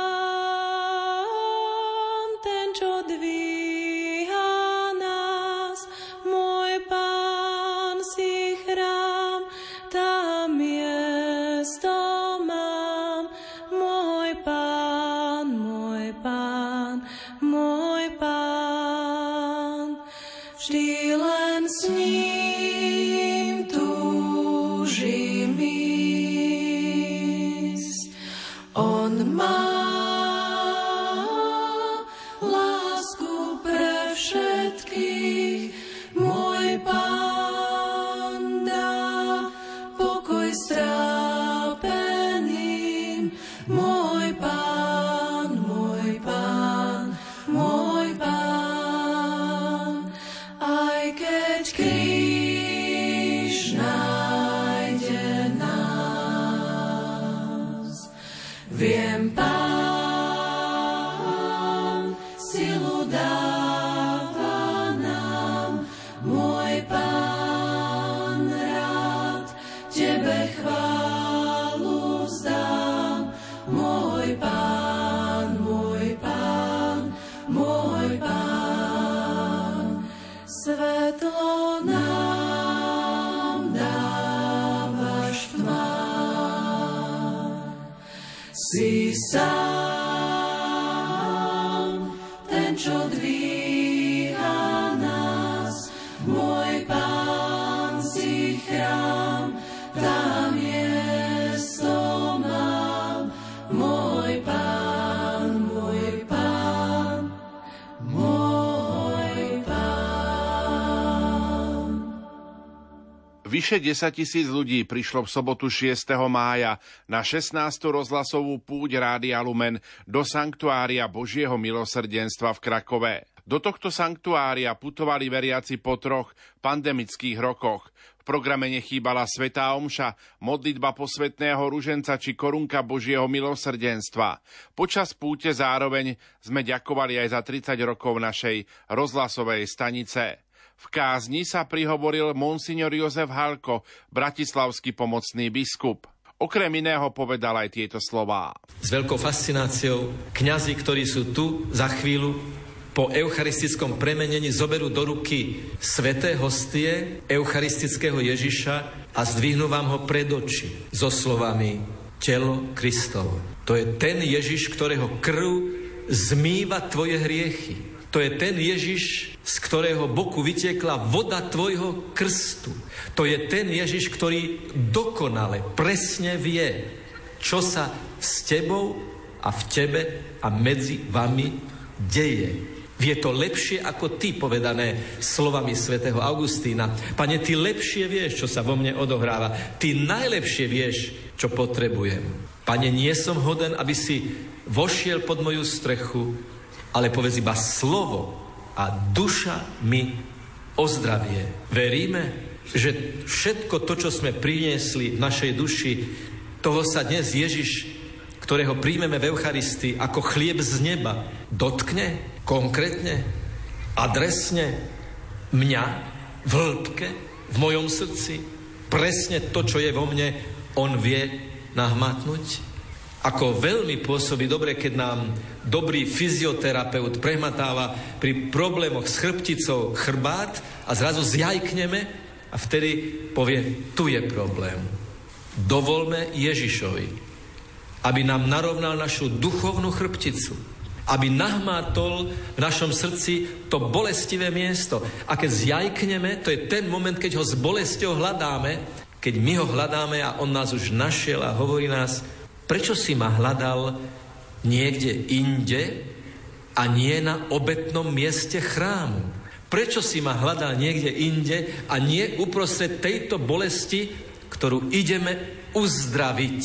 Vyše 10 tisíc ľudí prišlo v sobotu 6. mája na 16. rozhlasovú púť Rádia Lumen do Sanktuária Božieho milosrdenstva v Krakove. Do tohto sanktuária putovali veriaci po troch pandemických rokoch. V programe nechýbala Svetá Omša, modlitba posvetného ruženca či korunka Božieho milosrdenstva. Počas púte zároveň sme ďakovali aj za 30 rokov našej rozhlasovej stanice. V kázni sa prihovoril monsignor Jozef Halko, bratislavský pomocný biskup. Okrem iného povedal aj tieto slová. S veľkou fascináciou kňazi, ktorí sú tu za chvíľu, po eucharistickom premenení zoberú do ruky sveté hostie eucharistického Ježiša a zdvihnú vám ho pred oči so slovami telo Kristovo. To je ten Ježiš, ktorého krv zmýva tvoje hriechy. To je ten Ježiš, z ktorého boku vytiekla voda tvojho krstu. To je ten Ježiš, ktorý dokonale, presne vie, čo sa s tebou a v tebe a medzi vami deje. Vie to lepšie ako ty, povedané slovami svätého Augustína. Pane, ty lepšie vieš, čo sa vo mne odohráva. Ty najlepšie vieš, čo potrebujem. Pane, nie som hoden, aby si vošiel pod moju strechu, ale povedz iba slovo a duša mi ozdravie. Veríme, že všetko to, čo sme priniesli v našej duši, toho sa dnes Ježiš, ktorého príjmeme v Eucharistii ako chlieb z neba, dotkne konkrétne, adresne mňa v hĺbke, v mojom srdci, presne to, čo je vo mne, on vie nahmatnúť. Ako veľmi pôsobí dobre, keď nám dobrý fyzioterapeut prehmatáva pri problémoch s chrbticou chrbát a zrazu zjajkneme a vtedy povie, tu je problém. Dovolme Ježišovi, aby nám narovnal našu duchovnú chrbticu, aby nahmátol v našom srdci to bolestivé miesto. A keď zjajkneme, to je ten moment, keď ho s bolesťou hľadáme, keď my ho hľadáme a on nás už našiel a hovorí nás, prečo si ma hľadal niekde inde a nie na obetnom mieste chrámu? Prečo si ma hľadal niekde inde a nie uprostred tejto bolesti, ktorú ideme uzdraviť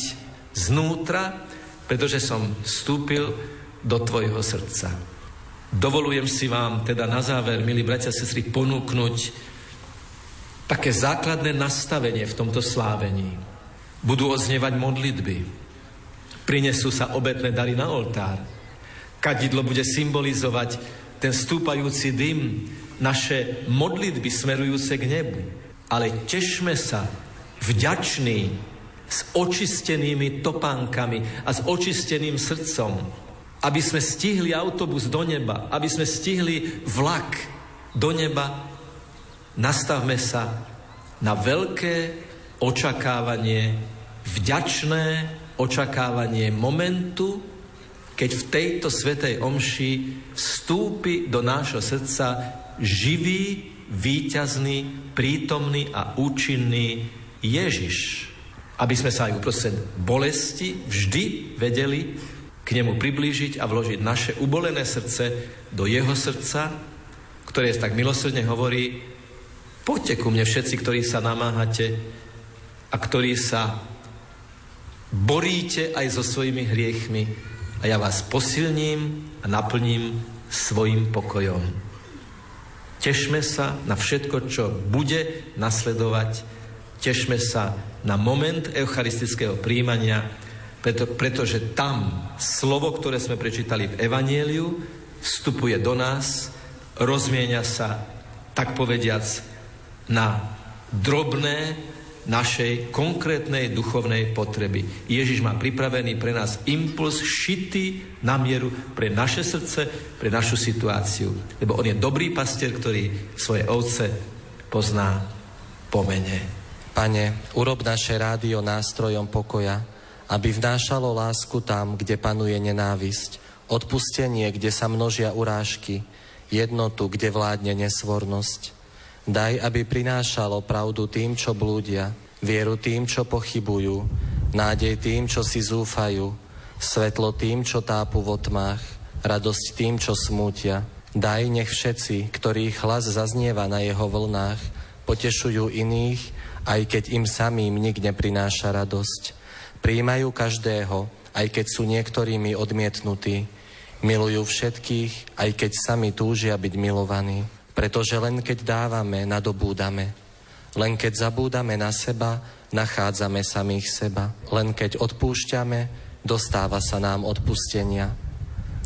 znútra, pretože som vstúpil do tvojho srdca. Dovolujem si vám teda na záver, milí bratia a sestry, ponúknuť také základné nastavenie v tomto slávení. Budú oznievať modlitby, prinesú sa obetné dary na oltár, kadidlo bude symbolizovať ten stúpajúci dym, naše modlitby smerujúce k nebu. Ale tešme sa vďačný, s očistenými topánkami a s očisteným srdcom, aby sme stihli autobus do neba, aby sme stihli vlak do neba, nastavme sa na veľké očakávanie, vďačné očakávanie momentu, keď v tejto svetej omši vstúpi do nášho srdca živý, víťazný, prítomný a účinný Ježiš. Aby sme sa aj uprostred bolesti vždy vedeli k nemu priblížiť a vložiť naše ubolené srdce do jeho srdca, ktoré tak milosrdne hovorí, poďte ku mne všetci, ktorí sa namáhate a ktorí sa boríte aj so svojimi hriechmi a ja vás posilním a naplním svojim pokojom. Tešme sa na všetko, čo bude nasledovať. Tešme sa na moment eucharistického príjmania, preto, pretože tam slovo, ktoré sme prečítali v Evanieliu, vstupuje do nás, rozmienia sa, tak povediac, na drobné našej konkrétnej duchovnej potreby. Ježiš má pripravený pre nás impuls šitý na mieru pre naše srdce, pre našu situáciu. Lebo on je dobrý pastier, ktorý svoje ovce pozná po mene. Pane, urob naše rádio nástrojom pokoja, aby vnášalo lásku tam, kde panuje nenávisť, odpustenie, kde sa množia urážky, jednotu, kde vládne nesvornosť, Daj, aby prinášalo pravdu tým, čo blúdia, vieru tým, čo pochybujú, nádej tým, čo si zúfajú, svetlo tým, čo tápu v otmách, radosť tým, čo smútia. Daj, nech všetci, ktorých hlas zaznieva na jeho vlnách, potešujú iných, aj keď im samým nik neprináša radosť. Príjmajú každého, aj keď sú niektorými odmietnutí. Milujú všetkých, aj keď sami túžia byť milovaní. Pretože len keď dávame, nadobúdame. Len keď zabúdame na seba, nachádzame samých seba. Len keď odpúšťame, dostáva sa nám odpustenia.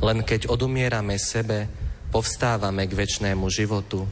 Len keď odumierame sebe, povstávame k väčšnému životu.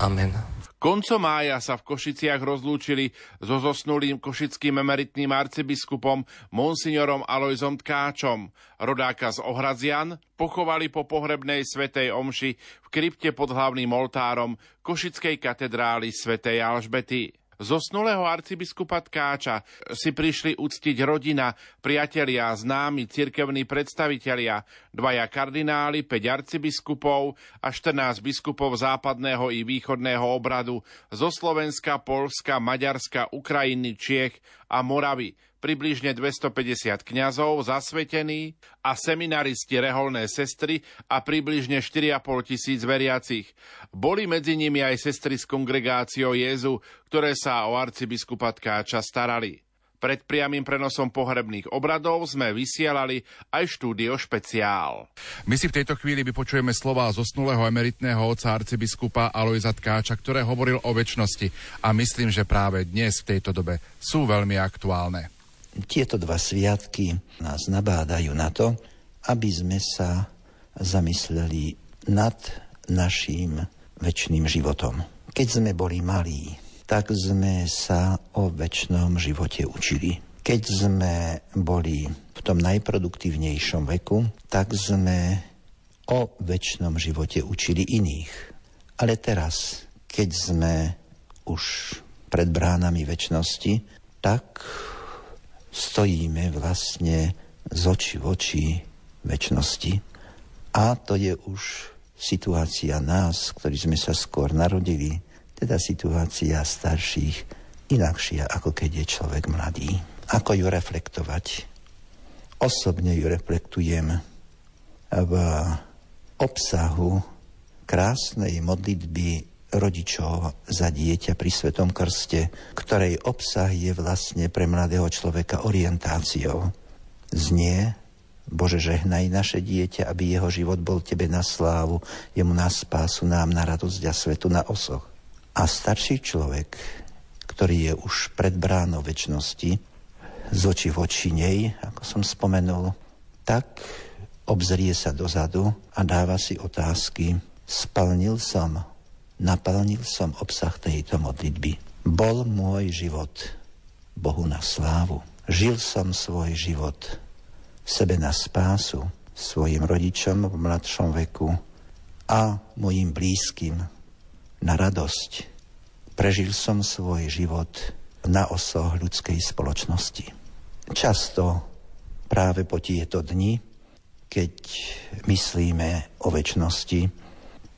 Amen. Koncom mája sa v Košiciach rozlúčili so zosnulým košickým emeritným arcibiskupom monsignorom Alojzom Tkáčom. Rodáka z Ohrazian pochovali po pohrebnej svetej omši v krypte pod hlavným oltárom Košickej katedrály svätej Alžbety. Zosnulého arcibiskupa Tkáča si prišli uctiť rodina, priatelia, známi cirkevní predstavitelia, dvaja kardináli, 5 arcibiskupov a 14 biskupov západného i východného obradu zo Slovenska, Polska, Maďarska, Ukrajiny, Čiech a Moravy, približne 250 kňazov zasvetení a seminaristi reholné sestry a približne 4,5 tisíc veriacich. Boli medzi nimi aj sestry z kongregáciou Jezu, ktoré sa o arcibiskupa Tkáča starali. Pred priamým prenosom pohrebných obradov sme vysielali aj štúdio špeciál. My si v tejto chvíli vypočujeme slova zosnulého emeritného oca arcibiskupa Alojza Tkáča, ktoré hovoril o väčšnosti a myslím, že práve dnes v tejto dobe sú veľmi aktuálne. Tieto dva sviatky nás nabádajú na to, aby sme sa zamysleli nad naším väčšným životom. Keď sme boli malí, tak sme sa o väčšnom živote učili. Keď sme boli v tom najproduktívnejšom veku, tak sme o väčšnom živote učili iných. Ale teraz, keď sme už pred bránami väčšnosti, tak stojíme vlastne z oči v oči väčšnosti. A to je už situácia nás, ktorí sme sa skôr narodili, teda situácia starších, inakšia, ako keď je človek mladý. Ako ju reflektovať? Osobne ju reflektujem v obsahu krásnej modlitby rodičov za dieťa pri Svetom Krste, ktorej obsah je vlastne pre mladého človeka orientáciou. Znie, Bože, žehnaj naše dieťa, aby jeho život bol Tebe na slávu, jemu na spásu, nám na radosť a svetu na osoch. A starší človek, ktorý je už pred bránou väčšnosti, z oči v oči nej, ako som spomenul, tak obzrie sa dozadu a dáva si otázky. Splnil som naplnil som obsah tejto modlitby. Bol môj život Bohu na slávu. Žil som svoj život sebe na spásu, svojim rodičom v mladšom veku a mojim blízkym na radosť. Prežil som svoj život na osoch ľudskej spoločnosti. Často práve po tieto dni, keď myslíme o väčšnosti,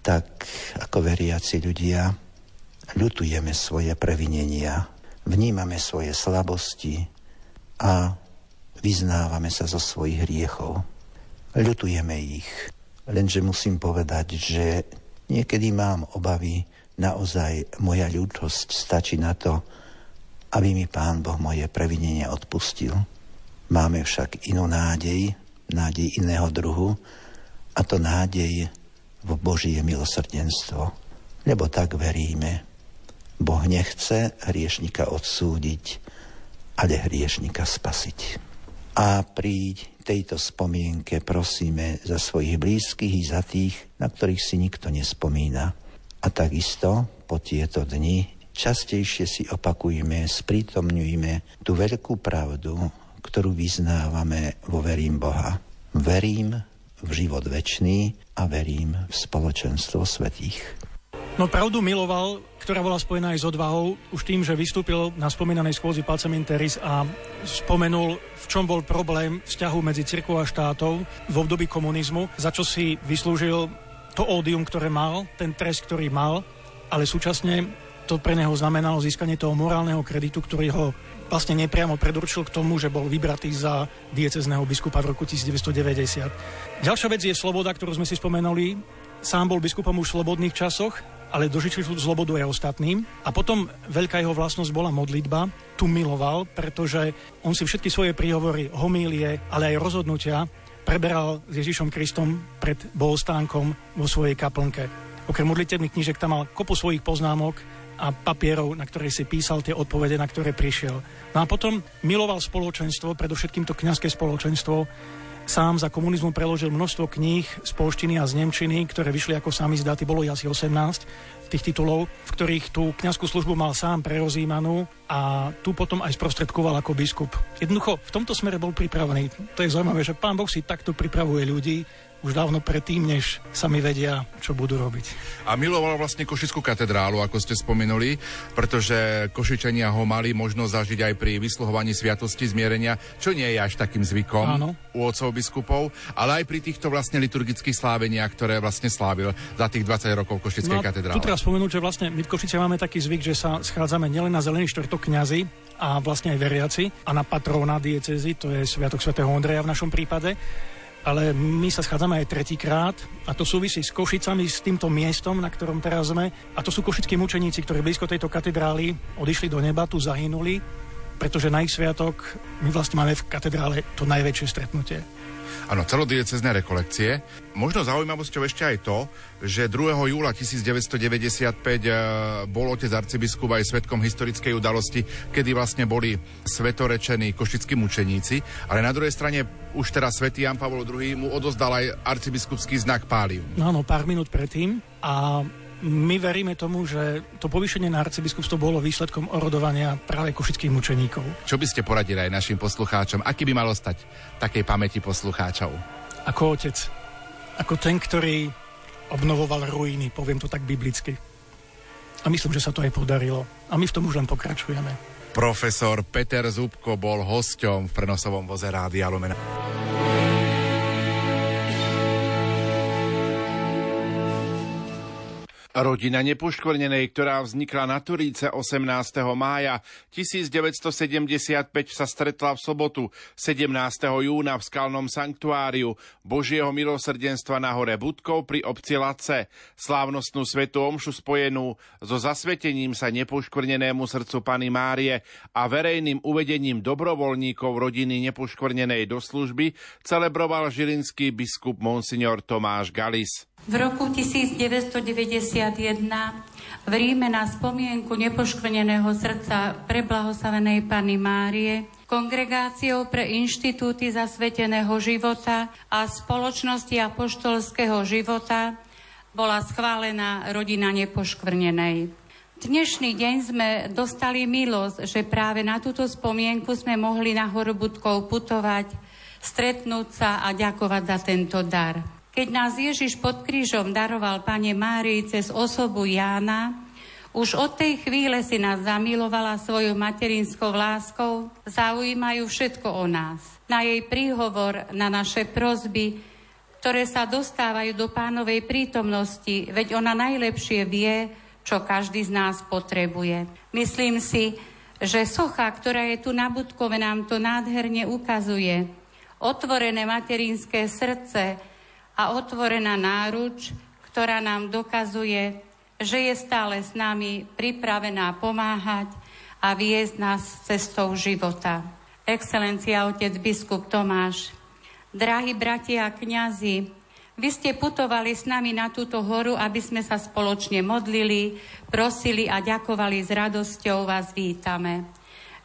tak ako veriaci ľudia ľutujeme svoje previnenia, vnímame svoje slabosti a vyznávame sa zo svojich hriechov. Ľutujeme ich, lenže musím povedať, že niekedy mám obavy, naozaj moja ľútosť stačí na to, aby mi Pán Boh moje previnenie odpustil. Máme však inú nádej, nádej iného druhu, a to nádej v Božie milosrdenstvo. Lebo tak veríme. Boh nechce hriešnika odsúdiť, ale hriešnika spasiť. A pri tejto spomienke prosíme za svojich blízkych i za tých, na ktorých si nikto nespomína. A takisto po tieto dni častejšie si opakujme, sprítomňujme tú veľkú pravdu, ktorú vyznávame vo verím Boha. Verím v život väčší a verím v spoločenstvo svetých. No pravdu miloval, ktorá bola spojená aj s odvahou, už tým, že vystúpil na spomínanej schôdzi Palceminteris a spomenul, v čom bol problém vzťahu medzi cirkvou a štátov v období komunizmu, za čo si vyslúžil to ódium, ktoré mal, ten trest, ktorý mal, ale súčasne to pre neho znamenalo získanie toho morálneho kreditu, ktorý ho vlastne nepriamo predurčil k tomu, že bol vybratý za diecezného biskupa v roku 1990. Ďalšia vec je sloboda, ktorú sme si spomenuli. Sám bol biskupom už v slobodných časoch, ale dožičil tú slobodu aj ostatným. A potom veľká jeho vlastnosť bola modlitba. Tu miloval, pretože on si všetky svoje príhovory, homílie, ale aj rozhodnutia preberal s Ježišom Kristom pred bohostánkom vo svojej kaplnke. Okrem modlitebných knížek tam mal kopu svojich poznámok a papierov, na ktoré si písal tie odpovede, na ktoré prišiel. No a potom miloval spoločenstvo, predovšetkým to kňazské spoločenstvo. Sám za komunizmu preložil množstvo kníh z polštiny a z nemčiny, ktoré vyšli ako sami zdaty, bolo asi 18 tých titulov, v ktorých tú kňazskú službu mal sám prerozímanú a tu potom aj sprostredkoval ako biskup. Jednoducho v tomto smere bol pripravený. To je zaujímavé, že pán Boh si takto pripravuje ľudí, už dávno predtým, než sami vedia, čo budú robiť. A miloval vlastne Košickú katedrálu, ako ste spomenuli, pretože Košičania ho mali možnosť zažiť aj pri vysluhovaní sviatosti zmierenia, čo nie je až takým zvykom Áno. u otcov biskupov, ale aj pri týchto vlastne liturgických sláveniach, ktoré vlastne slávil za tých 20 rokov Košickej no, katedrály. Tu treba spomenúť, že vlastne my v Košice máme taký zvyk, že sa schádzame nielen na zelený štvrtok kňazi, a vlastne aj veriaci a na patrona diecezy, to je Sviatok svätého Ondreja v našom prípade ale my sa schádzame aj tretíkrát a to súvisí s Košicami, s týmto miestom, na ktorom teraz sme. A to sú košickí mučeníci, ktorí blízko tejto katedrály odišli do neba, tu zahynuli, pretože na ich sviatok my vlastne máme v katedrále to najväčšie stretnutie. Áno, celodiecezné rekolekcie. Možno zaujímavosťou ešte aj to, že 2. júla 1995 e, bol otec arcibiskup aj svetkom historickej udalosti, kedy vlastne boli svetorečení košickí mučeníci, ale na druhej strane už teraz svätý Jan Pavol II mu odozdal aj arcibiskupský znak pálium. Áno, pár minút predtým a my veríme tomu, že to povýšenie na arcibiskupstvo bolo výsledkom orodovania práve košických mučeníkov. Čo by ste poradili aj našim poslucháčom? Aký by malo stať takej pamäti poslucháčov? Ako otec. Ako ten, ktorý obnovoval ruiny, poviem to tak biblicky. A myslím, že sa to aj podarilo. A my v tom už len pokračujeme. Profesor Peter Zubko bol hosťom v prenosovom voze Rádia Lumena. Rodina nepoškvrnenej, ktorá vznikla na Turíce 18. mája 1975 sa stretla v sobotu 17. júna v skalnom sanktuáriu Božieho milosrdenstva na hore Budkov pri obci Lace. Slávnostnú svetu omšu spojenú so zasvetením sa nepoškvrnenému srdcu Pany Márie a verejným uvedením dobrovoľníkov rodiny nepoškvrnenej do služby celebroval žilinský biskup Monsignor Tomáš Galis. V roku 1991 v Ríme na spomienku nepoškvrneného srdca preblahosavenej Pany Márie Kongregáciou pre inštitúty zasveteného života a spoločnosti apoštolského života bola schválená rodina nepoškvrnenej. Dnešný deň sme dostali milosť, že práve na túto spomienku sme mohli na Horubutkov putovať, stretnúť sa a ďakovať za tento dar. Keď nás Ježiš pod krížom daroval Pane Márii cez osobu Jána, už od tej chvíle si nás zamilovala svojou materinskou láskou, zaujímajú všetko o nás. Na jej príhovor, na naše prozby, ktoré sa dostávajú do pánovej prítomnosti, veď ona najlepšie vie, čo každý z nás potrebuje. Myslím si, že socha, ktorá je tu na Budkove, nám to nádherne ukazuje. Otvorené materinské srdce a otvorená náruč, ktorá nám dokazuje, že je stále s nami pripravená pomáhať a viesť nás cestou života. Excelencia, otec biskup Tomáš, drahí bratia a kňazi, vy ste putovali s nami na túto horu, aby sme sa spoločne modlili, prosili a ďakovali s radosťou vás vítame.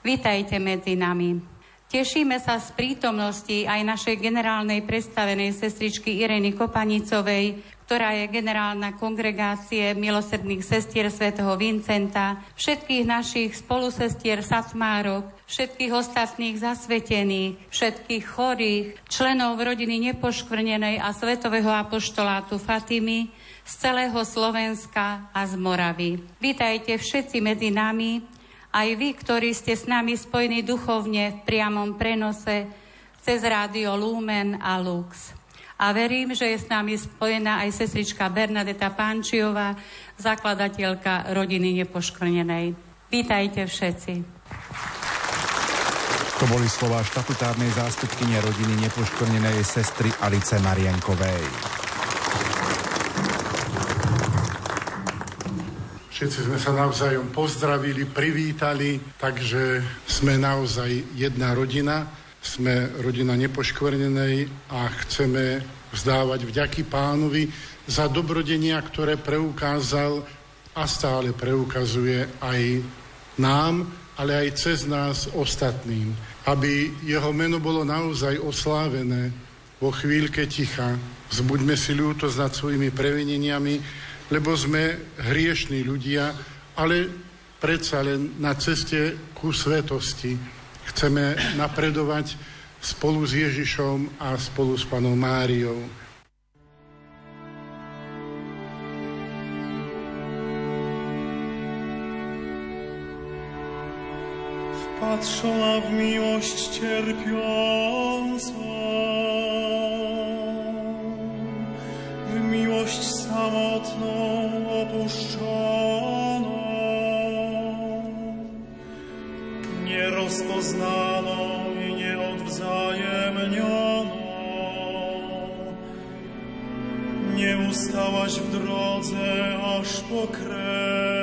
Vítajte medzi nami. Tešíme sa z prítomnosti aj našej generálnej predstavenej sestričky Ireny Kopanicovej, ktorá je generálna kongregácie milosrdných sestier svätého Vincenta, všetkých našich spolusestier Satmárok, všetkých ostatných zasvetených, všetkých chorých, členov rodiny nepoškvrnenej a svetového apoštolátu Fatimy, z celého Slovenska a z Moravy. Vítajte všetci medzi nami, aj vy, ktorí ste s nami spojení duchovne v priamom prenose cez rádio Lumen a Lux a verím, že je s nami spojená aj sestrička Bernadeta Pančiová, zakladateľka rodiny nepoškvrnenej. Vítajte všetci. To boli slova štatutárnej zástupkyne rodiny nepoškvrnenej sestry Alice Marienkovej. Všetci sme sa navzájom pozdravili, privítali, takže sme naozaj jedna rodina sme rodina nepoškvrnenej a chceme vzdávať vďaky pánovi za dobrodenia, ktoré preukázal a stále preukazuje aj nám, ale aj cez nás ostatným. Aby jeho meno bolo naozaj oslávené vo chvíľke ticha. Zbuďme si ľútosť nad svojimi previneniami, lebo sme hriešní ľudia, ale predsa len na ceste ku svetosti Chceme napredovať spolu s Ježišom a spolu s Panou Máriou. Wpatrzona w miłość cierpiącą, miłość samotną opuszczoną. nierozpoznaną i nieodwzajemnioną. Nie ustałaś w drodze aż po kres,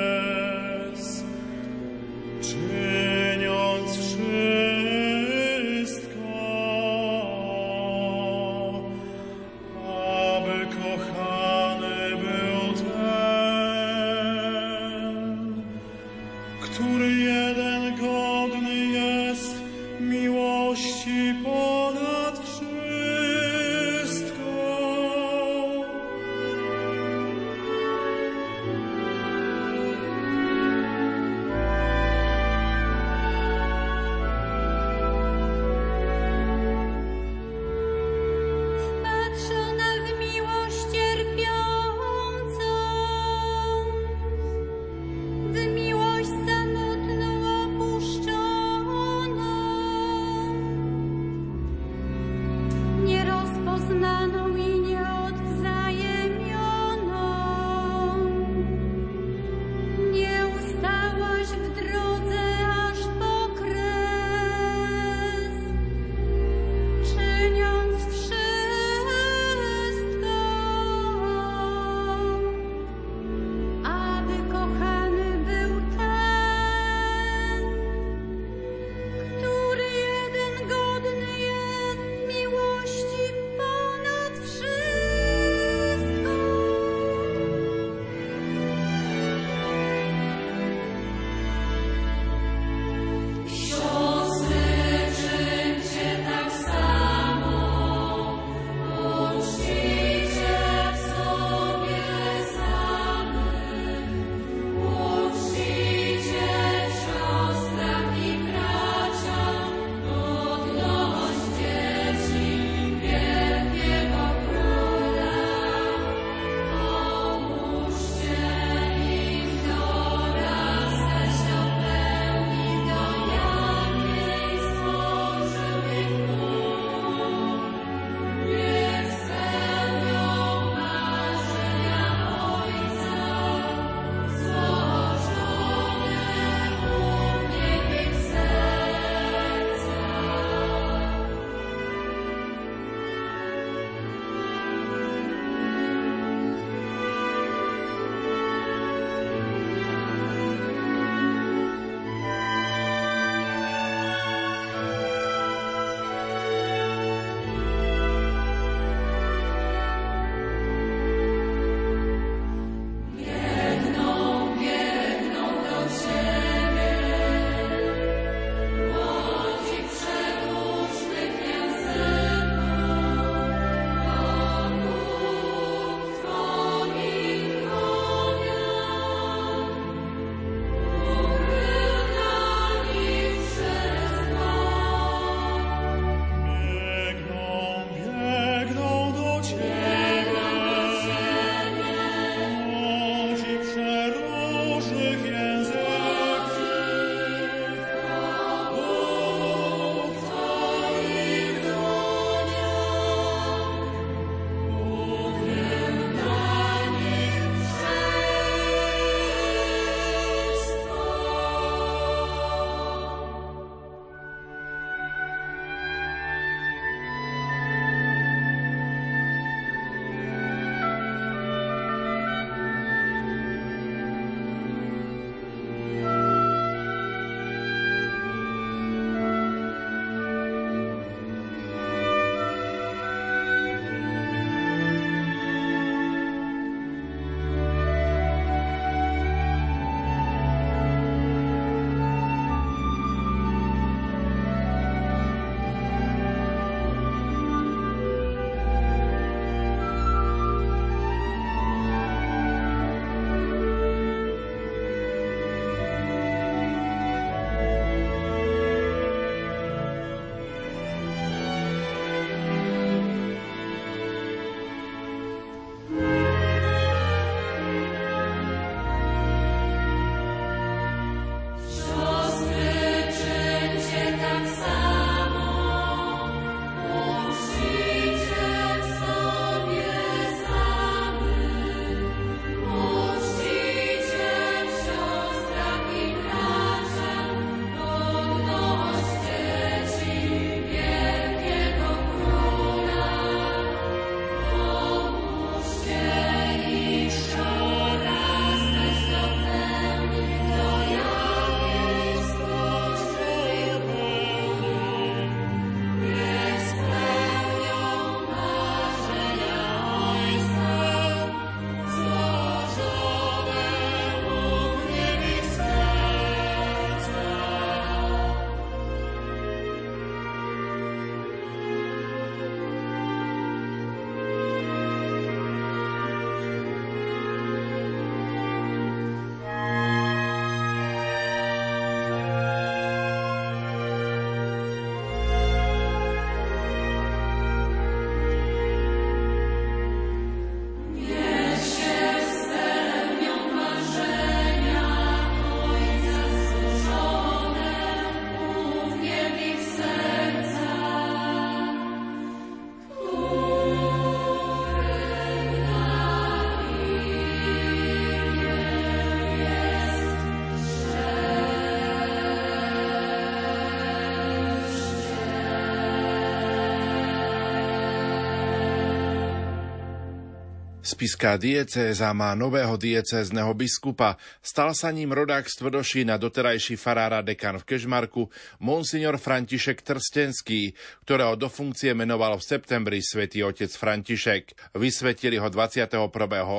Spiská diecéza má nového diecézneho biskupa. Stal sa ním rodák z Tvrdošína, doterajší farára dekan v Kežmarku, monsignor František Trstenský, ktorého do funkcie menoval v septembri svätý otec František. Vysvetili ho 21.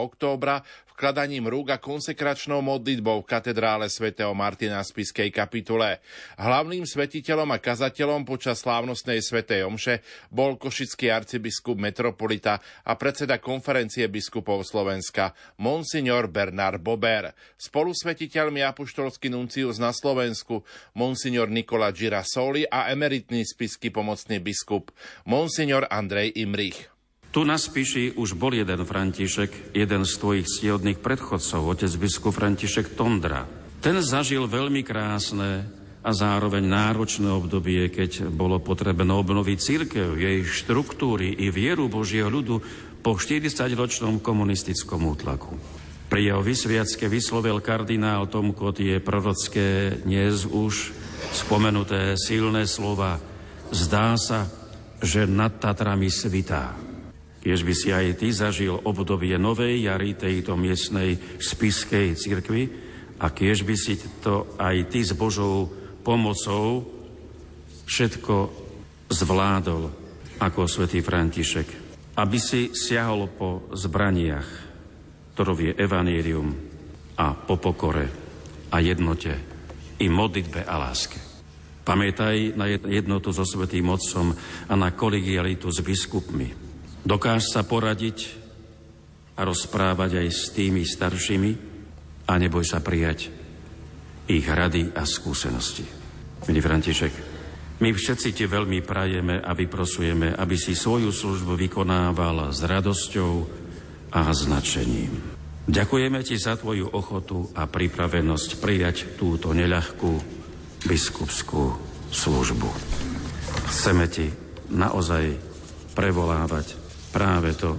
októbra vkladaním rúk a konsekračnou modlitbou v katedrále svätého Martina v Spiskej kapitule. Hlavným svetiteľom a kazateľom počas slávnostnej svätej omše bol košický arcibiskup metropolita a predseda konferencie biskupov Slovenska, monsignor Bernard Bober. Spolusvetiteľmi apoštolský nuncius na Slovensku, monsignor Nikola Girasoli a emeritný spisky pomocný biskup, monsignor Andrej Imrich. Tu na Spiši už bol jeden František, jeden z tvojich stiodných predchodcov, otec biskup František Tondra. Ten zažil veľmi krásne a zároveň náročné obdobie, keď bolo potrebné obnoviť církev, jej štruktúry i vieru Božieho ľudu po 40-ročnom komunistickom útlaku. Pri jeho vysviacke vyslovil kardinál Tomko tie prorocké, dnes už spomenuté silné slova. Zdá sa, že nad Tatrami svitá. Kiež by si aj ty zažil obdobie novej jary tejto miestnej spiskej cirkvi a kiež by si to aj ty s Božou pomocou všetko zvládol ako svätý František. Aby si siahol po zbraniach, ktorou je evanílium a po pokore a jednote i modlitbe a láske. Pamätaj na jednotu so Svetým Otcom a na kolegialitu s biskupmi, Dokáž sa poradiť a rozprávať aj s tými staršími a neboj sa prijať ich rady a skúsenosti. Milý František, my všetci ti veľmi prajeme a vyprosujeme, aby si svoju službu vykonával s radosťou a značením. Ďakujeme ti za tvoju ochotu a pripravenosť prijať túto neľahkú biskupskú službu. Chceme ti naozaj prevolávať práve to,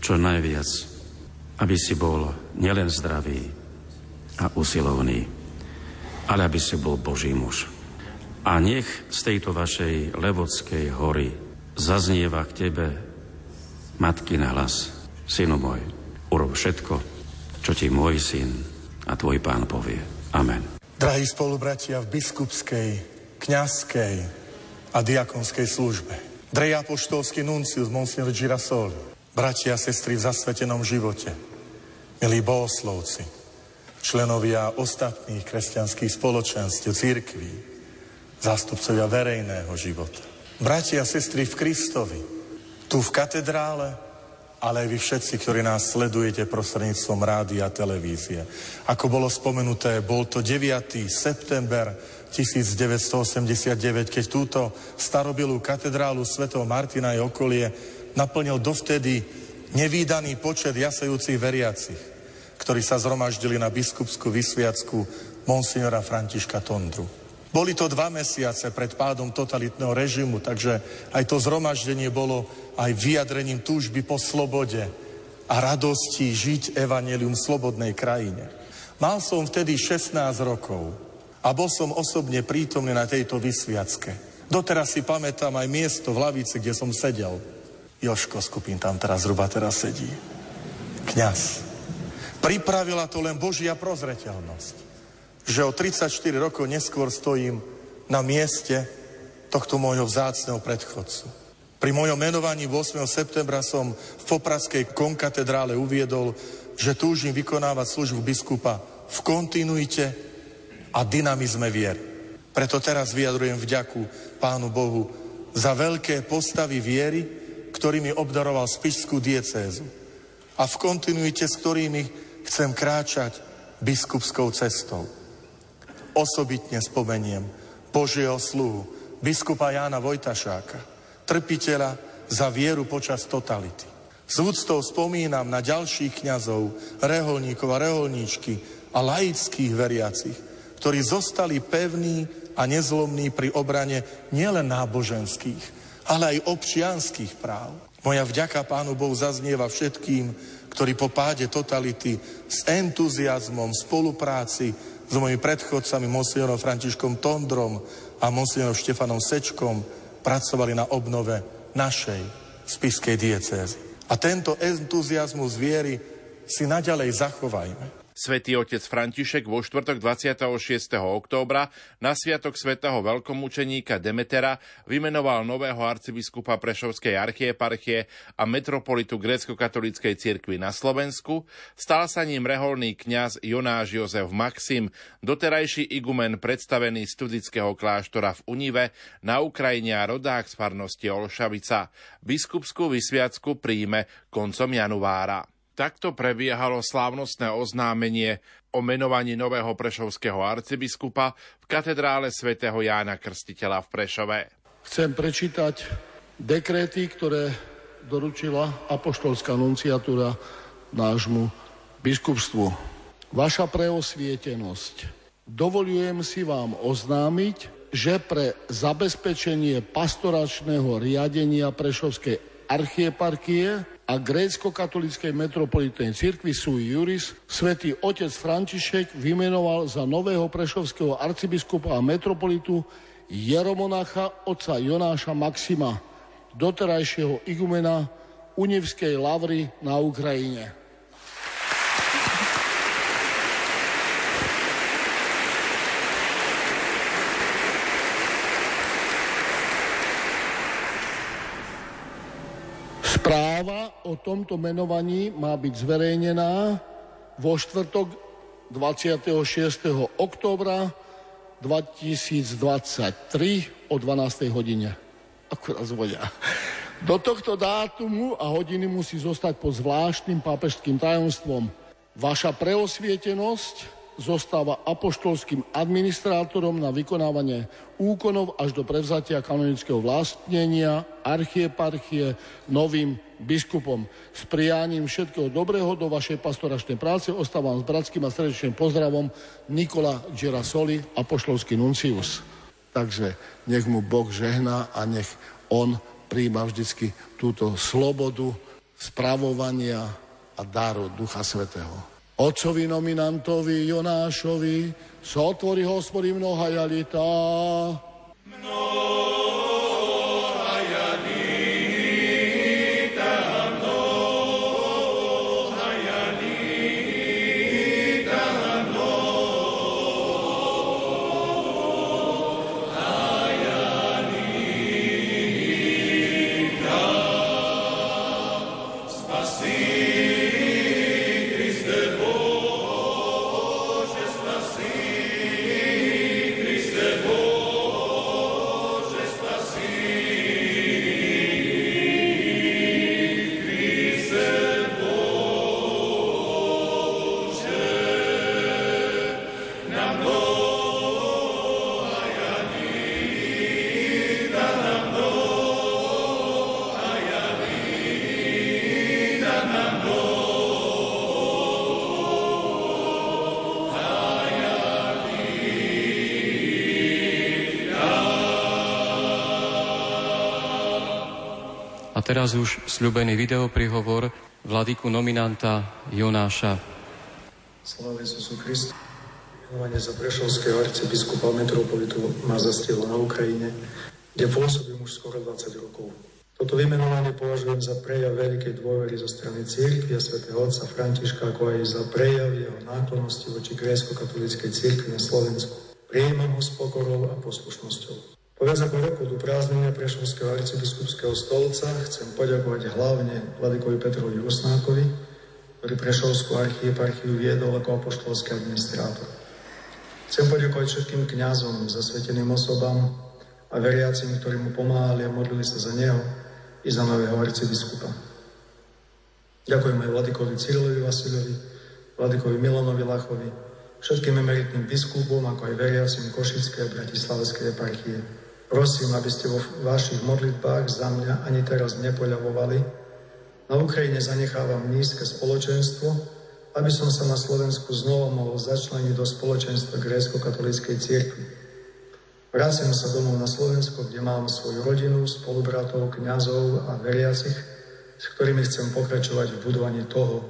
čo najviac, aby si bol nielen zdravý a usilovný, ale aby si bol Boží muž. A nech z tejto vašej Levodskej hory zaznieva k tebe matky na hlas. Synu môj, urob všetko, čo ti môj syn a tvoj pán povie. Amen. Drahí spolubratia v biskupskej, kňazskej a diakonskej službe. Drej apoštolský nuncius, monsignor Girasoli, bratia a sestry v zasvetenom živote, milí bohoslovci, členovia ostatných kresťanských spoločenstv, církví, zástupcovia verejného života. Bratia a sestry v Kristovi, tu v katedrále, ale aj vy všetci, ktorí nás sledujete prostredníctvom rádia a televízie. Ako bolo spomenuté, bol to 9. september 1989, keď túto starobilú katedrálu svätého Martina a okolie naplnil dovtedy nevýdaný počet jasajúcich veriacich, ktorí sa zhromaždili na biskupskú vysviacku monsignora Františka Tondru. Boli to dva mesiace pred pádom totalitného režimu, takže aj to zhromaždenie bolo aj vyjadrením túžby po slobode a radosti žiť evanelium v slobodnej krajine. Mal som vtedy 16 rokov a bol som osobne prítomný na tejto vysviacke. Doteraz si pamätám aj miesto v lavici, kde som sedel. Joško Skupín tam teraz zhruba teraz sedí. Kňaz. Pripravila to len Božia prozreteľnosť. Že o 34 rokov neskôr stojím na mieste tohto môjho vzácného predchodcu. Pri mojom menovaní 8. septembra som v Popradskej konkatedrále uviedol, že túžim vykonávať službu biskupa v kontinuite a dynamizme viery. Preto teraz vyjadrujem vďaku Pánu Bohu za veľké postavy viery, ktorými obdaroval spišskú diecézu a v kontinuite s ktorými chcem kráčať biskupskou cestou. Osobitne spomeniem Božieho sluhu, biskupa Jána Vojtašáka, trpiteľa za vieru počas totality. S úctou spomínam na ďalších kňazov, reholníkov a reholníčky a laických veriacich, ktorí zostali pevní a nezlomní pri obrane nielen náboženských, ale aj občianských práv. Moja vďaka Pánu Bohu zaznieva všetkým, ktorí po páde totality s entuziasmom, spolupráci s mojimi predchodcami monsignorom Františkom Tondrom a monsignorom Štefanom Sečkom pracovali na obnove našej spiskej diecézy. A tento entuziasmus viery si naďalej zachovajme. Svetý otec František vo štvrtok 26. októbra na sviatok svätého veľkomúčeníka Demetera vymenoval nového arcibiskupa Prešovskej archieparchie a metropolitu grécko-katolíckej cirkvi na Slovensku, stal sa ním reholný kňaz Jonáš Jozef Maxim, doterajší igumen predstavený studického kláštora v Unive na Ukrajine a rodák z farnosti Olšavica. Biskupskú vysviacku príjme koncom januára. Takto prebiehalo slávnostné oznámenie o menovaní nového prešovského arcibiskupa v katedrále svätého Jána Krstiteľa v Prešove. Chcem prečítať dekréty, ktoré doručila apoštolská nunciatúra nášmu biskupstvu. Vaša preosvietenosť. Dovolujem si vám oznámiť, že pre zabezpečenie pastoračného riadenia Prešovskej archieparkie a grécko-katolíckej metropolitnej cirkvi sui juris svätý otec František vymenoval za nového prešovského arcibiskupa a metropolitu Jeromonacha otca Jonáša Maxima, doterajšieho igumena Univskej lavry na Ukrajine. Správa o tomto menovaní má byť zverejnená vo štvrtok 26. októbra 2023 o 12. hodine. Akurát zvodia. Do tohto dátumu a hodiny musí zostať pod zvláštnym pápežským tajomstvom. Vaša preosvietenosť zostáva apoštolským administrátorom na vykonávanie úkonov až do prevzatia kanonického vlastnenia archieparchie novým biskupom. S prijaním všetkého dobrého do vašej pastoračnej práce ostávam s bratským a srdečným pozdravom Nikola Girasoli, apoštolský nuncius. Takže nech mu Boh žehná a nech on príjma vždycky túto slobodu spravovania a daru Ducha Svetého. Otcovi nominantovi Jonášovi sa otvorí hospodin mnoha jalita. Mnoha teraz už sľubený videoprihovor vladyku nominanta Jonáša. Sláva Jezusu Kristu. Milovanie za Prešovského arcibiskupa metropolitu ma zastihlo na Ukrajine, kde pôsobím už skoro 20 rokov. Toto vymenovanie považujem za prejav veľkej dôvery zo strany církvy a svätého otca Františka, ako aj za prejav jeho náklonosti voči grécko-katolíckej církvi na Slovensku. Prijímam ho s pokorou a poslušnosťou. Po viac ako roku do prázdnenia Prešovského arcibiskupského stolca chcem poďakovať hlavne Vladikovi Petrovi Rusnákovi, ktorý Prešovskú archieparchiu viedol ako apoštolský administrátor. Chcem poďakovať všetkým kňazom, zasveteným osobám a veriacim, ktorí mu pomáhali a modlili sa za neho i za nového arcibiskupa. Ďakujem aj Vladikovi Cyrilovi Vasilovi, Vladikovi Milanovi Lachovi, všetkým emeritným biskupom, ako aj veriacim Košickej a Bratislavskej eparchie. Prosím, aby ste vo vašich modlitbách za mňa ani teraz nepoľavovali. Na Ukrajine zanechávam nízke spoločenstvo, aby som sa na Slovensku znova mohol začleniť do spoločenstva grécko-katolíckej cirkvi. Vracem sa domov na Slovensko, kde mám svoju rodinu, spolubratov, kňazov a veriacich, s ktorými chcem pokračovať v budovaní toho,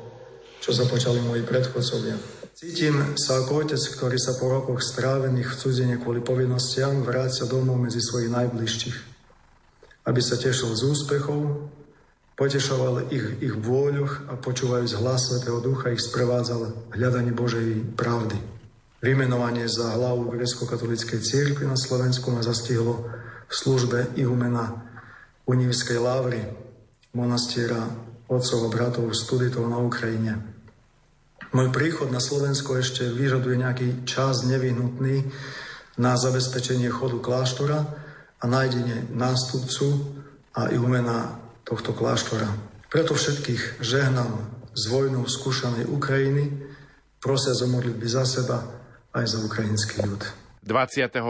čo započali moji predchodcovia. Cítim sa ako otec, ktorý sa po rokoch strávených v cudzine kvôli povinnostiam vrácia domov medzi svojich najbližších. Aby sa tešil z úspechov Potešoval ich ich vôľoch a počúvajúc hlas Svetého Ducha ich sprevádzal hľadanie Božej pravdy. Vymenovanie za hlavu grecko-katolíckej cirkvi na Slovensku ma zastihlo v službe ihumena Univskej lávry, monastiera otcov a bratov studitov na Ukrajine. Môj príchod na Slovensko ešte vyžaduje nejaký čas nevyhnutný na zabezpečenie chodu kláštora a nájdenie nástupcu a ihumena tohto kláštora. Preto všetkých žehnám z vojnou skúšanej Ukrajiny, prosia za modlitby za seba aj za ukrajinský ľud. 22.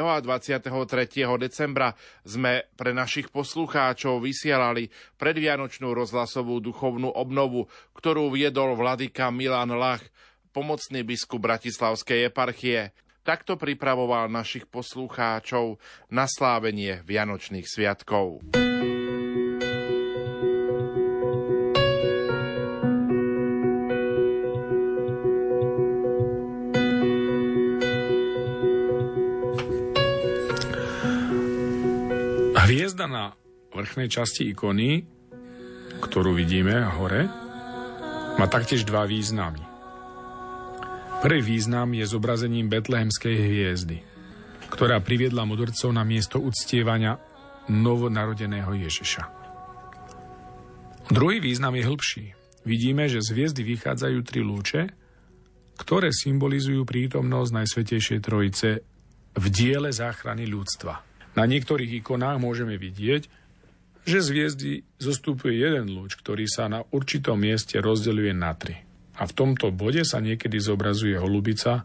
a 23. decembra sme pre našich poslucháčov vysielali predvianočnú rozhlasovú duchovnú obnovu, ktorú viedol vladyka Milan Lach, pomocný biskup Bratislavskej eparchie. Takto pripravoval našich poslucháčov na slávenie Vianočných sviatkov. Vrchnej časti ikony, ktorú vidíme hore, má taktiež dva významy. Prvý význam je zobrazením betlehemskej hviezdy, ktorá priviedla mudrcov na miesto uctievania novonarodeného Ježiša. Druhý význam je hĺbší. Vidíme, že z hviezdy vychádzajú tri lúče, ktoré symbolizujú prítomnosť Najsvetejšej Trojice v diele záchrany ľudstva – na niektorých ikonách môžeme vidieť, že z hviezdy zostupuje jeden lúč, ktorý sa na určitom mieste rozdeľuje na tri. A v tomto bode sa niekedy zobrazuje holubica,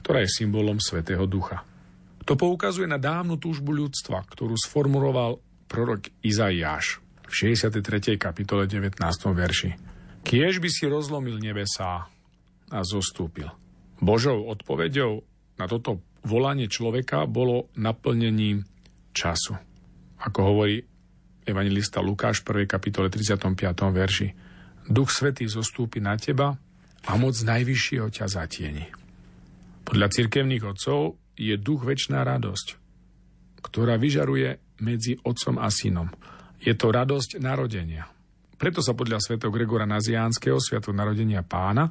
ktorá je symbolom Svetého Ducha. To poukazuje na dávnu túžbu ľudstva, ktorú sformuloval prorok Izaiáš v 63. kapitole 19. verši. Kiež by si rozlomil nebesá a zostúpil. Božou odpovedou na toto volanie človeka bolo naplnením času. Ako hovorí evangelista Lukáš v 1. kapitole 35. verši. Duch Svetý zostúpi na teba a moc najvyššieho ťa zatieni. Podľa cirkevných otcov je duch väčšiná radosť, ktorá vyžaruje medzi otcom a synom. Je to radosť narodenia. Preto sa podľa svätého Gregora Naziánskeho, sviatok narodenia pána,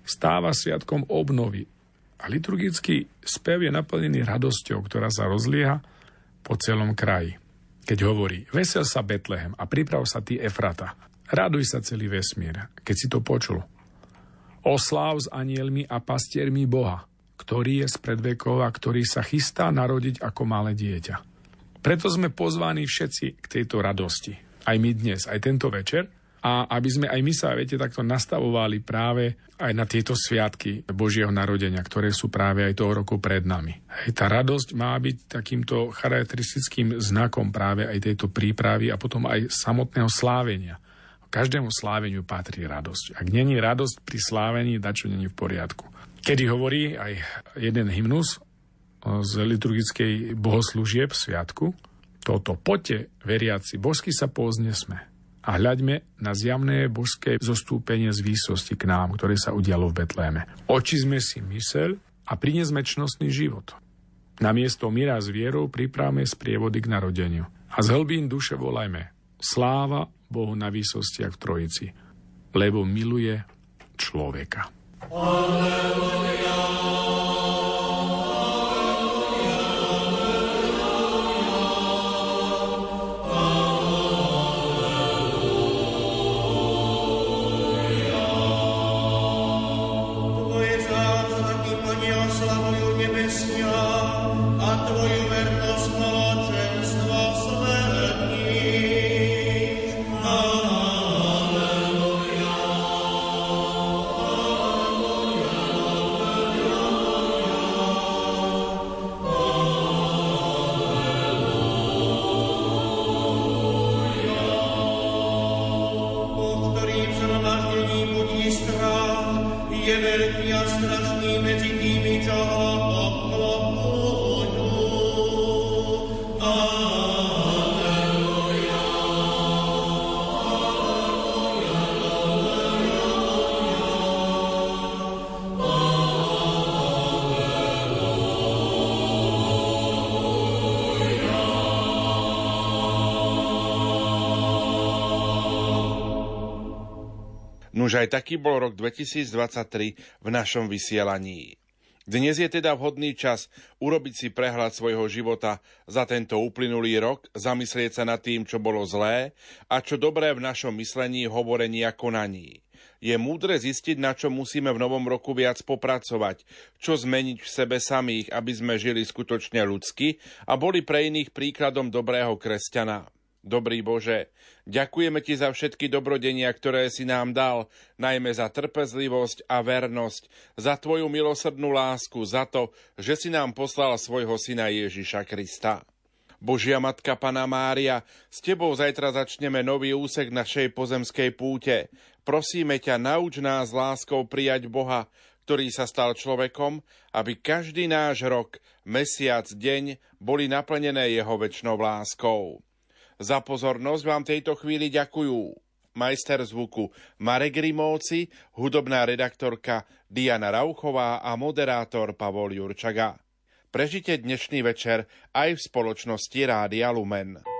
stáva sviatkom obnovy. A liturgický spev je naplnený radosťou, ktorá sa rozlieha po celom kraji. Keď hovorí, vesel sa Betlehem a priprav sa ty Efrata. Raduj sa celý vesmír, keď si to počul. Osláv s anielmi a pastiermi Boha, ktorý je z predvekov a ktorý sa chystá narodiť ako malé dieťa. Preto sme pozvaní všetci k tejto radosti. Aj my dnes, aj tento večer, a aby sme aj my sa, viete, takto nastavovali práve aj na tieto sviatky Božieho narodenia, ktoré sú práve aj toho roku pred nami. Hej, tá radosť má byť takýmto charakteristickým znakom práve aj tejto prípravy a potom aj samotného slávenia. Každému sláveniu patrí radosť. Ak není radosť pri slávení, dačo není v poriadku. Kedy hovorí aj jeden hymnus z liturgickej bohoslúžieb sviatku, toto poďte, veriaci, božsky sa sme a hľaďme na zjavné božské zostúpenie z výsosti k nám, ktoré sa udialo v Betléme. Očizme si mysel a prinesme čnostný život. Na miesto míra s vierou pripravme sprievody k narodeniu. A z hlbín duše volajme Sláva Bohu na výsostiach v Trojici, lebo miluje človeka. Alleluja. Nuž aj taký bol rok 2023 v našom vysielaní. Dnes je teda vhodný čas urobiť si prehľad svojho života za tento uplynulý rok, zamyslieť sa nad tým, čo bolo zlé a čo dobré v našom myslení, hovorení a konaní. Je múdre zistiť, na čo musíme v novom roku viac popracovať, čo zmeniť v sebe samých, aby sme žili skutočne ľudsky a boli pre iných príkladom dobrého kresťana. Dobrý Bože, ďakujeme Ti za všetky dobrodenia, ktoré si nám dal, najmä za trpezlivosť a vernosť, za Tvoju milosrdnú lásku, za to, že si nám poslal svojho syna Ježiša Krista. Božia Matka Pana Mária, s Tebou zajtra začneme nový úsek našej pozemskej púte. Prosíme ťa, nauč nás láskou prijať Boha, ktorý sa stal človekom, aby každý náš rok, mesiac, deň boli naplnené jeho väčšnou láskou. Za pozornosť vám tejto chvíli ďakujú majster zvuku Marek Rimovci, hudobná redaktorka Diana Rauchová a moderátor Pavol Jurčaga. Prežite dnešný večer aj v spoločnosti Rádia Lumen.